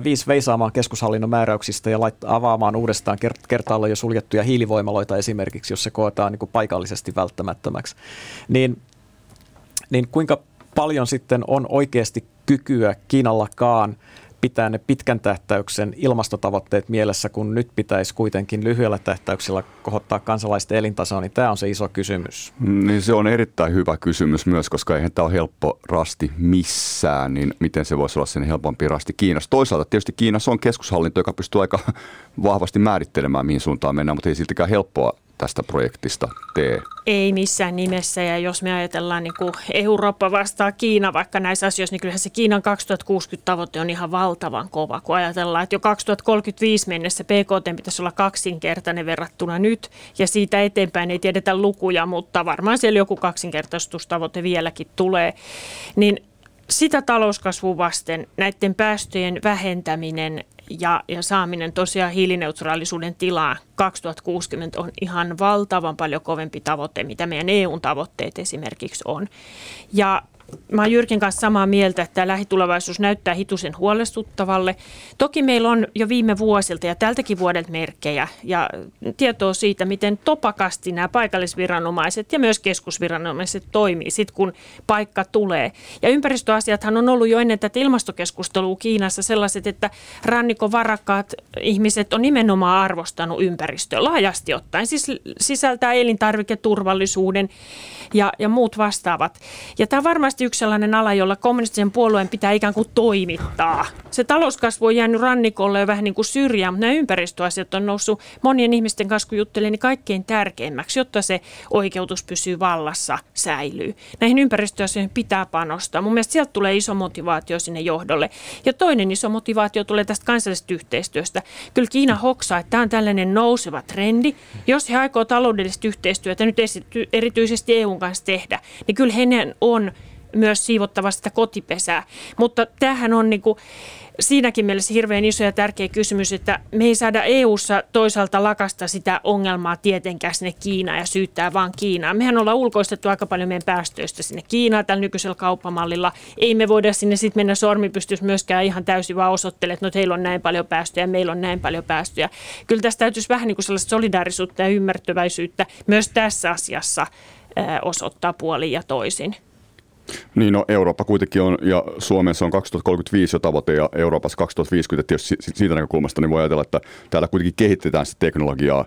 viisi veisaamaan keskushallinnon määräyksistä ja laittaa avaamaan uudestaan kertaalla jo suljettuja hiilivoimaloita esimerkiksi, jos se koetaan niin kuin paikallisesti välttämättömäksi. Niin niin kuinka paljon sitten on oikeasti kykyä Kiinallakaan pitää ne pitkän tähtäyksen ilmastotavoitteet mielessä, kun nyt pitäisi kuitenkin lyhyellä tähtäyksellä kohottaa kansalaisten elintasoa, niin tämä on se iso kysymys. Niin se on erittäin hyvä kysymys myös, koska eihän tämä ole helppo rasti missään, niin miten se voisi olla sen helpompi rasti Kiinassa. Toisaalta tietysti Kiinassa on keskushallinto, joka pystyy aika vahvasti määrittelemään, mihin suuntaan mennään, mutta ei siltikään helppoa tästä projektista tee? Ei missään nimessä. Ja jos me ajatellaan niin kuin Eurooppa vastaa Kiina vaikka näissä asioissa, niin kyllähän se Kiinan 2060 tavoite on ihan valtavan kova, kun ajatellaan, että jo 2035 mennessä PKT pitäisi olla kaksinkertainen verrattuna nyt ja siitä eteenpäin ei tiedetä lukuja, mutta varmaan siellä joku kaksinkertaistustavoite vieläkin tulee, niin sitä talouskasvua vasten näiden päästöjen vähentäminen ja, ja saaminen tosiaan hiilineutraalisuuden tilaa 2060 on ihan valtavan paljon kovempi tavoite, mitä meidän eu tavoitteet esimerkiksi on. Ja mä oon Jyrkin kanssa samaa mieltä, että tämä lähitulevaisuus näyttää hitusen huolestuttavalle. Toki meillä on jo viime vuosilta ja tältäkin vuodelta merkkejä ja tietoa siitä, miten topakasti nämä paikallisviranomaiset ja myös keskusviranomaiset toimii sit kun paikka tulee. Ja ympäristöasiathan on ollut jo ennen tätä ilmastokeskustelua Kiinassa sellaiset, että rannikon varakkaat ihmiset on nimenomaan arvostanut ympäristöä laajasti ottaen. Siis sisältää elintarviketurvallisuuden ja, ja muut vastaavat. Ja tämä on varmasti yksi sellainen ala, jolla kommunistisen puolueen pitää ikään kuin toimittaa. Se talouskasvu on jäänyt rannikolle jo vähän niin kuin syrjään, mutta nämä ympäristöasiat on noussut monien ihmisten kanssa, kun juttelen, niin kaikkein tärkeimmäksi, jotta se oikeutus pysyy vallassa, säilyy. Näihin ympäristöasioihin pitää panostaa. Mun mielestä sieltä tulee iso motivaatio sinne johdolle. Ja toinen iso motivaatio tulee tästä kansallisesta yhteistyöstä. Kyllä Kiina hoksaa, että tämä on tällainen nouseva trendi. Jos he aikoo taloudellista yhteistyötä nyt erityisesti EUn kanssa tehdä, niin kyllä heidän on myös siivottava sitä kotipesää. Mutta tämähän on niin kuin, siinäkin mielessä hirveän iso ja tärkeä kysymys, että me ei saada EU-ssa toisaalta lakasta sitä ongelmaa tietenkään sinne Kiinaan ja syyttää vaan Kiinaa. Mehän ollaan ulkoistettu aika paljon meidän päästöistä sinne Kiinaan tällä nykyisellä kauppamallilla. Ei me voida sinne sitten mennä sormipystys myöskään ihan täysin vaan osoittelemaan, että no teillä on näin paljon päästöjä, meillä on näin paljon päästöjä. Kyllä tästä täytyisi vähän niin kuin sellaista solidaarisuutta ja ymmärtäväisyyttä myös tässä asiassa osoittaa puolin ja toisin. Niin, no Eurooppa kuitenkin on, ja Suomessa on 2035 jo tavoite, ja Euroopassa 2050, tietysti siitä näkökulmasta niin voi ajatella, että täällä kuitenkin kehitetään sitä teknologiaa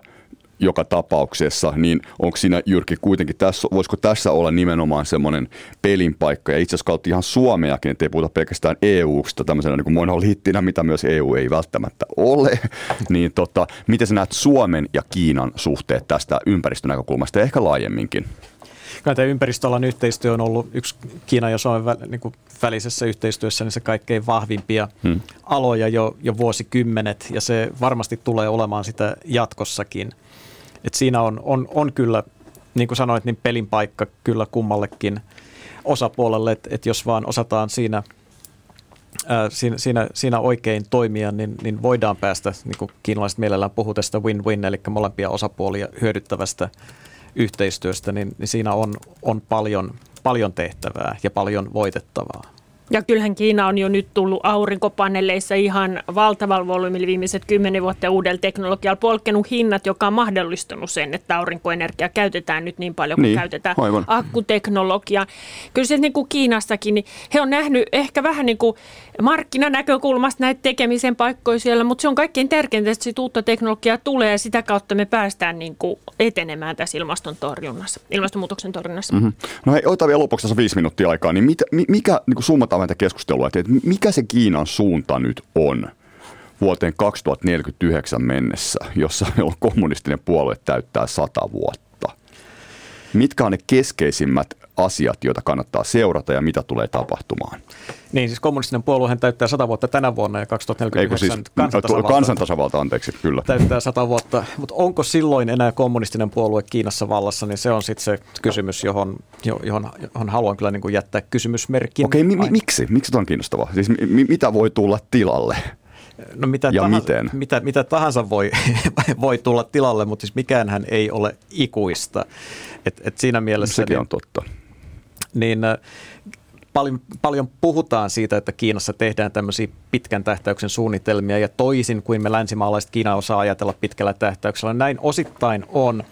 joka tapauksessa, niin onko siinä Jyrki kuitenkin tässä, voisiko tässä olla nimenomaan semmoinen pelin paikka ja itse asiassa kautta ihan Suomeakin, ettei puhuta pelkästään EU-sta tämmöisenä niin kuin monoliittinä, mitä myös EU ei välttämättä ole, niin tota, miten sä näet Suomen ja Kiinan suhteet tästä ympäristönäkökulmasta ja ehkä laajemminkin? Kyllä tämä ympäristöalan yhteistyö on ollut yksi Kiinan ja Suomen vä, niin kuin välisessä yhteistyössä niin se kaikkein vahvimpia hmm. aloja jo, jo vuosikymmenet ja se varmasti tulee olemaan sitä jatkossakin. Et siinä on, on, on kyllä, niin kuin sanoit, niin pelin paikka kyllä kummallekin osapuolelle, että et jos vaan osataan siinä Ää, siinä, siinä, siinä oikein toimia, niin, niin voidaan päästä, niin kuin kiinalaiset mielellään puhuu tästä win-win, eli molempia osapuolia hyödyttävästä yhteistyöstä, niin, niin siinä on, on paljon, paljon tehtävää ja paljon voitettavaa. Ja kyllähän Kiina on jo nyt tullut aurinkopaneeleissa ihan valtavalla volyymilla viimeiset kymmenen vuotta uudella teknologialla polkenut hinnat, joka on mahdollistanut sen, että aurinkoenergia käytetään nyt niin paljon kuin niin, käytetään aivan. akkuteknologiaa. Kyllä se niin kuin Kiinassakin, niin he on nähnyt ehkä vähän niin kuin markkinanäkökulmasta näitä tekemisen paikkoja siellä, mutta se on kaikkein tärkeintä, että siitä uutta teknologiaa tulee ja sitä kautta me päästään niin kuin etenemään tässä ilmaston torjunnassa, ilmastonmuutoksen torjunnassa. Mm-hmm. No hei, otetaan vielä lopuksi tässä viisi minuuttia aikaa, niin mit, mikä, niin kuin summataan meitä keskustelua, että mikä se Kiinan suunta nyt on vuoteen 2049 mennessä, jossa kommunistinen puolue täyttää sata vuotta? Mitkä on ne keskeisimmät asiat, joita kannattaa seurata ja mitä tulee tapahtumaan? Niin, siis kommunistinen puoluehan täyttää 100 vuotta tänä vuonna ja 2049 siis, kansantasavalta, kansantasavalta, anteeksi, kyllä. Täyttää 100 vuotta, mutta onko silloin enää kommunistinen puolue Kiinassa vallassa, niin se on sitten se kysymys, johon, johon, johon haluan kyllä niin kuin jättää kysymysmerkin. Okei, mi- miksi? Miksi tämä on kiinnostavaa? Siis mi- mitä voi tulla tilalle? No mitä, ja tahansa, miten? Mitä, mitä tahansa voi, voi tulla tilalle, mutta siis mikäänhän ei ole ikuista. Et, et siinä mielessä... Sekin niin, on totta. Niin paljon, paljon puhutaan siitä, että Kiinassa tehdään tämmöisiä pitkän tähtäyksen suunnitelmia ja toisin kuin me länsimaalaiset Kiina osaa ajatella pitkällä tähtäyksellä. Näin osittain on,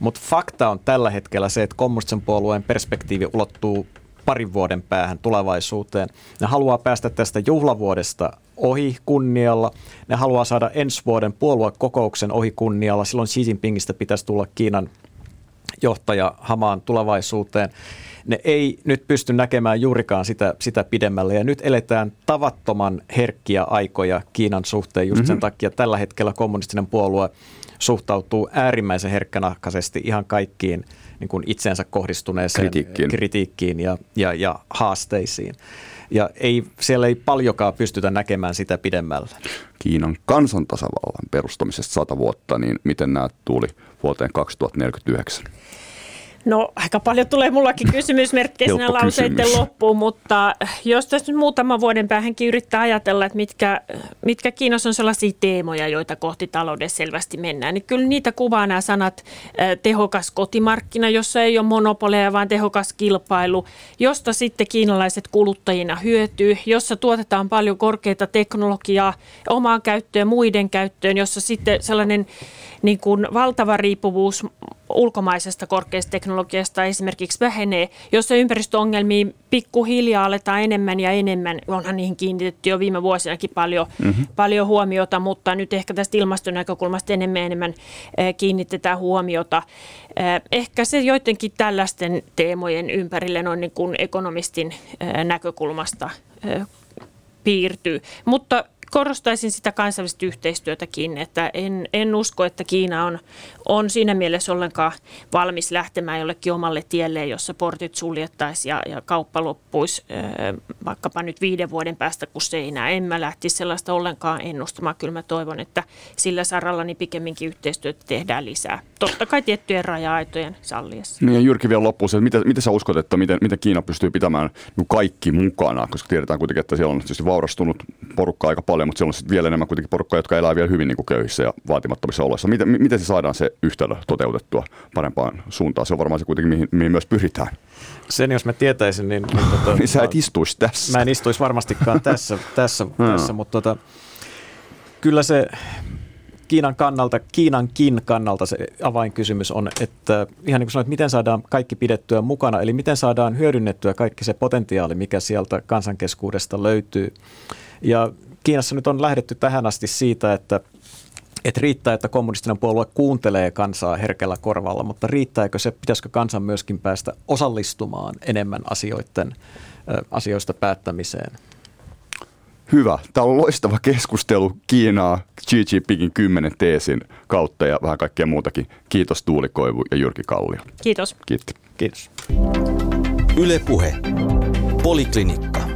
mutta fakta on tällä hetkellä se, että kommunistisen puolueen perspektiivi ulottuu parin vuoden päähän tulevaisuuteen. Ne haluaa päästä tästä juhlavuodesta ohi kunnialla. Ne haluaa saada ensi vuoden puoluekokouksen ohi kunnialla. Silloin Xi Jinpingistä pitäisi tulla Kiinan johtaja hamaan tulevaisuuteen ne ei nyt pysty näkemään juurikaan sitä, sitä pidemmälle. Ja nyt eletään tavattoman herkkiä aikoja Kiinan suhteen just sen mm-hmm. takia. Tällä hetkellä kommunistinen puolue suhtautuu äärimmäisen herkkänahkaisesti ihan kaikkiin niin kuin itseensä kohdistuneeseen kritiikkiin, kritiikkiin ja, ja, ja haasteisiin. Ja ei, siellä ei paljonkaan pystytä näkemään sitä pidemmälle. Kiinan kansantasavallan perustamisesta sata vuotta, niin miten nämä tuli vuoteen 2049? No aika paljon tulee mullakin kysymysmerkkejä sinne lauseiden loppuun, mutta jos tässä nyt muutaman vuoden päähänkin yrittää ajatella, että mitkä, mitkä Kiinassa on sellaisia teemoja, joita kohti taloudessa selvästi mennään, niin kyllä niitä kuvaa nämä sanat tehokas kotimarkkina, jossa ei ole monopoleja, vaan tehokas kilpailu, josta sitten kiinalaiset kuluttajina hyötyy, jossa tuotetaan paljon korkeita teknologiaa omaan käyttöön, muiden käyttöön, jossa sitten sellainen niin kuin valtava riippuvuus ulkomaisesta korkeasta teknologiasta esimerkiksi vähenee, jos se ympäristöongelmiin pikkuhiljaa aletaan enemmän ja enemmän, onhan niihin kiinnitetty jo viime vuosinakin paljon, mm-hmm. paljon huomiota, mutta nyt ehkä tästä ilmaston näkökulmasta enemmän ja enemmän eh, kiinnitetään huomiota. Eh, ehkä se joidenkin tällaisten teemojen ympärille on niin kuin ekonomistin eh, näkökulmasta piirtyy, mutta korostaisin sitä kansainvälistä yhteistyötäkin, että en, en usko, että Kiina on, on siinä mielessä ollenkaan valmis lähtemään jollekin omalle tielle, jossa portit suljettaisiin ja, ja kauppa loppuisi vaikkapa nyt viiden vuoden päästä kuin seinää. En mä lähtisi sellaista ollenkaan ennustamaan. Kyllä mä toivon, että sillä saralla niin pikemminkin yhteistyötä tehdään lisää. Totta kai tiettyjen raja-aitojen salliessa. Niin ja Jyrki vielä loppuun se, että miten, miten sä uskot, että miten, miten Kiina pystyy pitämään kaikki mukana, koska tiedetään kuitenkin, että siellä on tietysti vaurastunut porukka aika paljon, mutta siellä on vielä enemmän kuitenkin porukkaa, jotka elää vielä hyvin niin kuin köyhissä ja vaatimattomissa oloissa. Miten, miten se saadaan se yhtälö toteutettua parempaan suuntaan? Se on varmaan se kuitenkin, mihin, mihin myös pyritään. Sen jos mä tietäisin, niin... niin, tota, niin sä et istuisi tässä. Mä en istuisi varmastikaan tässä, tässä, tässä mutta tota, kyllä se Kiinan kannalta, Kiinankin kannalta se avainkysymys on, että ihan niin kuin sanoit, miten saadaan kaikki pidettyä mukana, eli miten saadaan hyödynnettyä kaikki se potentiaali, mikä sieltä kansankeskuudesta löytyy. Ja Kiinassa nyt on lähdetty tähän asti siitä, että että riittää, että kommunistinen puolue kuuntelee kansaa herkällä korvalla, mutta riittääkö se, pitäisikö kansan myöskin päästä osallistumaan enemmän asioiden, asioista päättämiseen? Hyvä. Tämä on loistava keskustelu Kiinaa Xi Jinpingin kymmenen teesin kautta ja vähän kaikkea muutakin. Kiitos Tuuli Koivu ja Jyrki Kallio. Kiitos. Kiitos. Kiitos. Yle Puhe. Poliklinikka.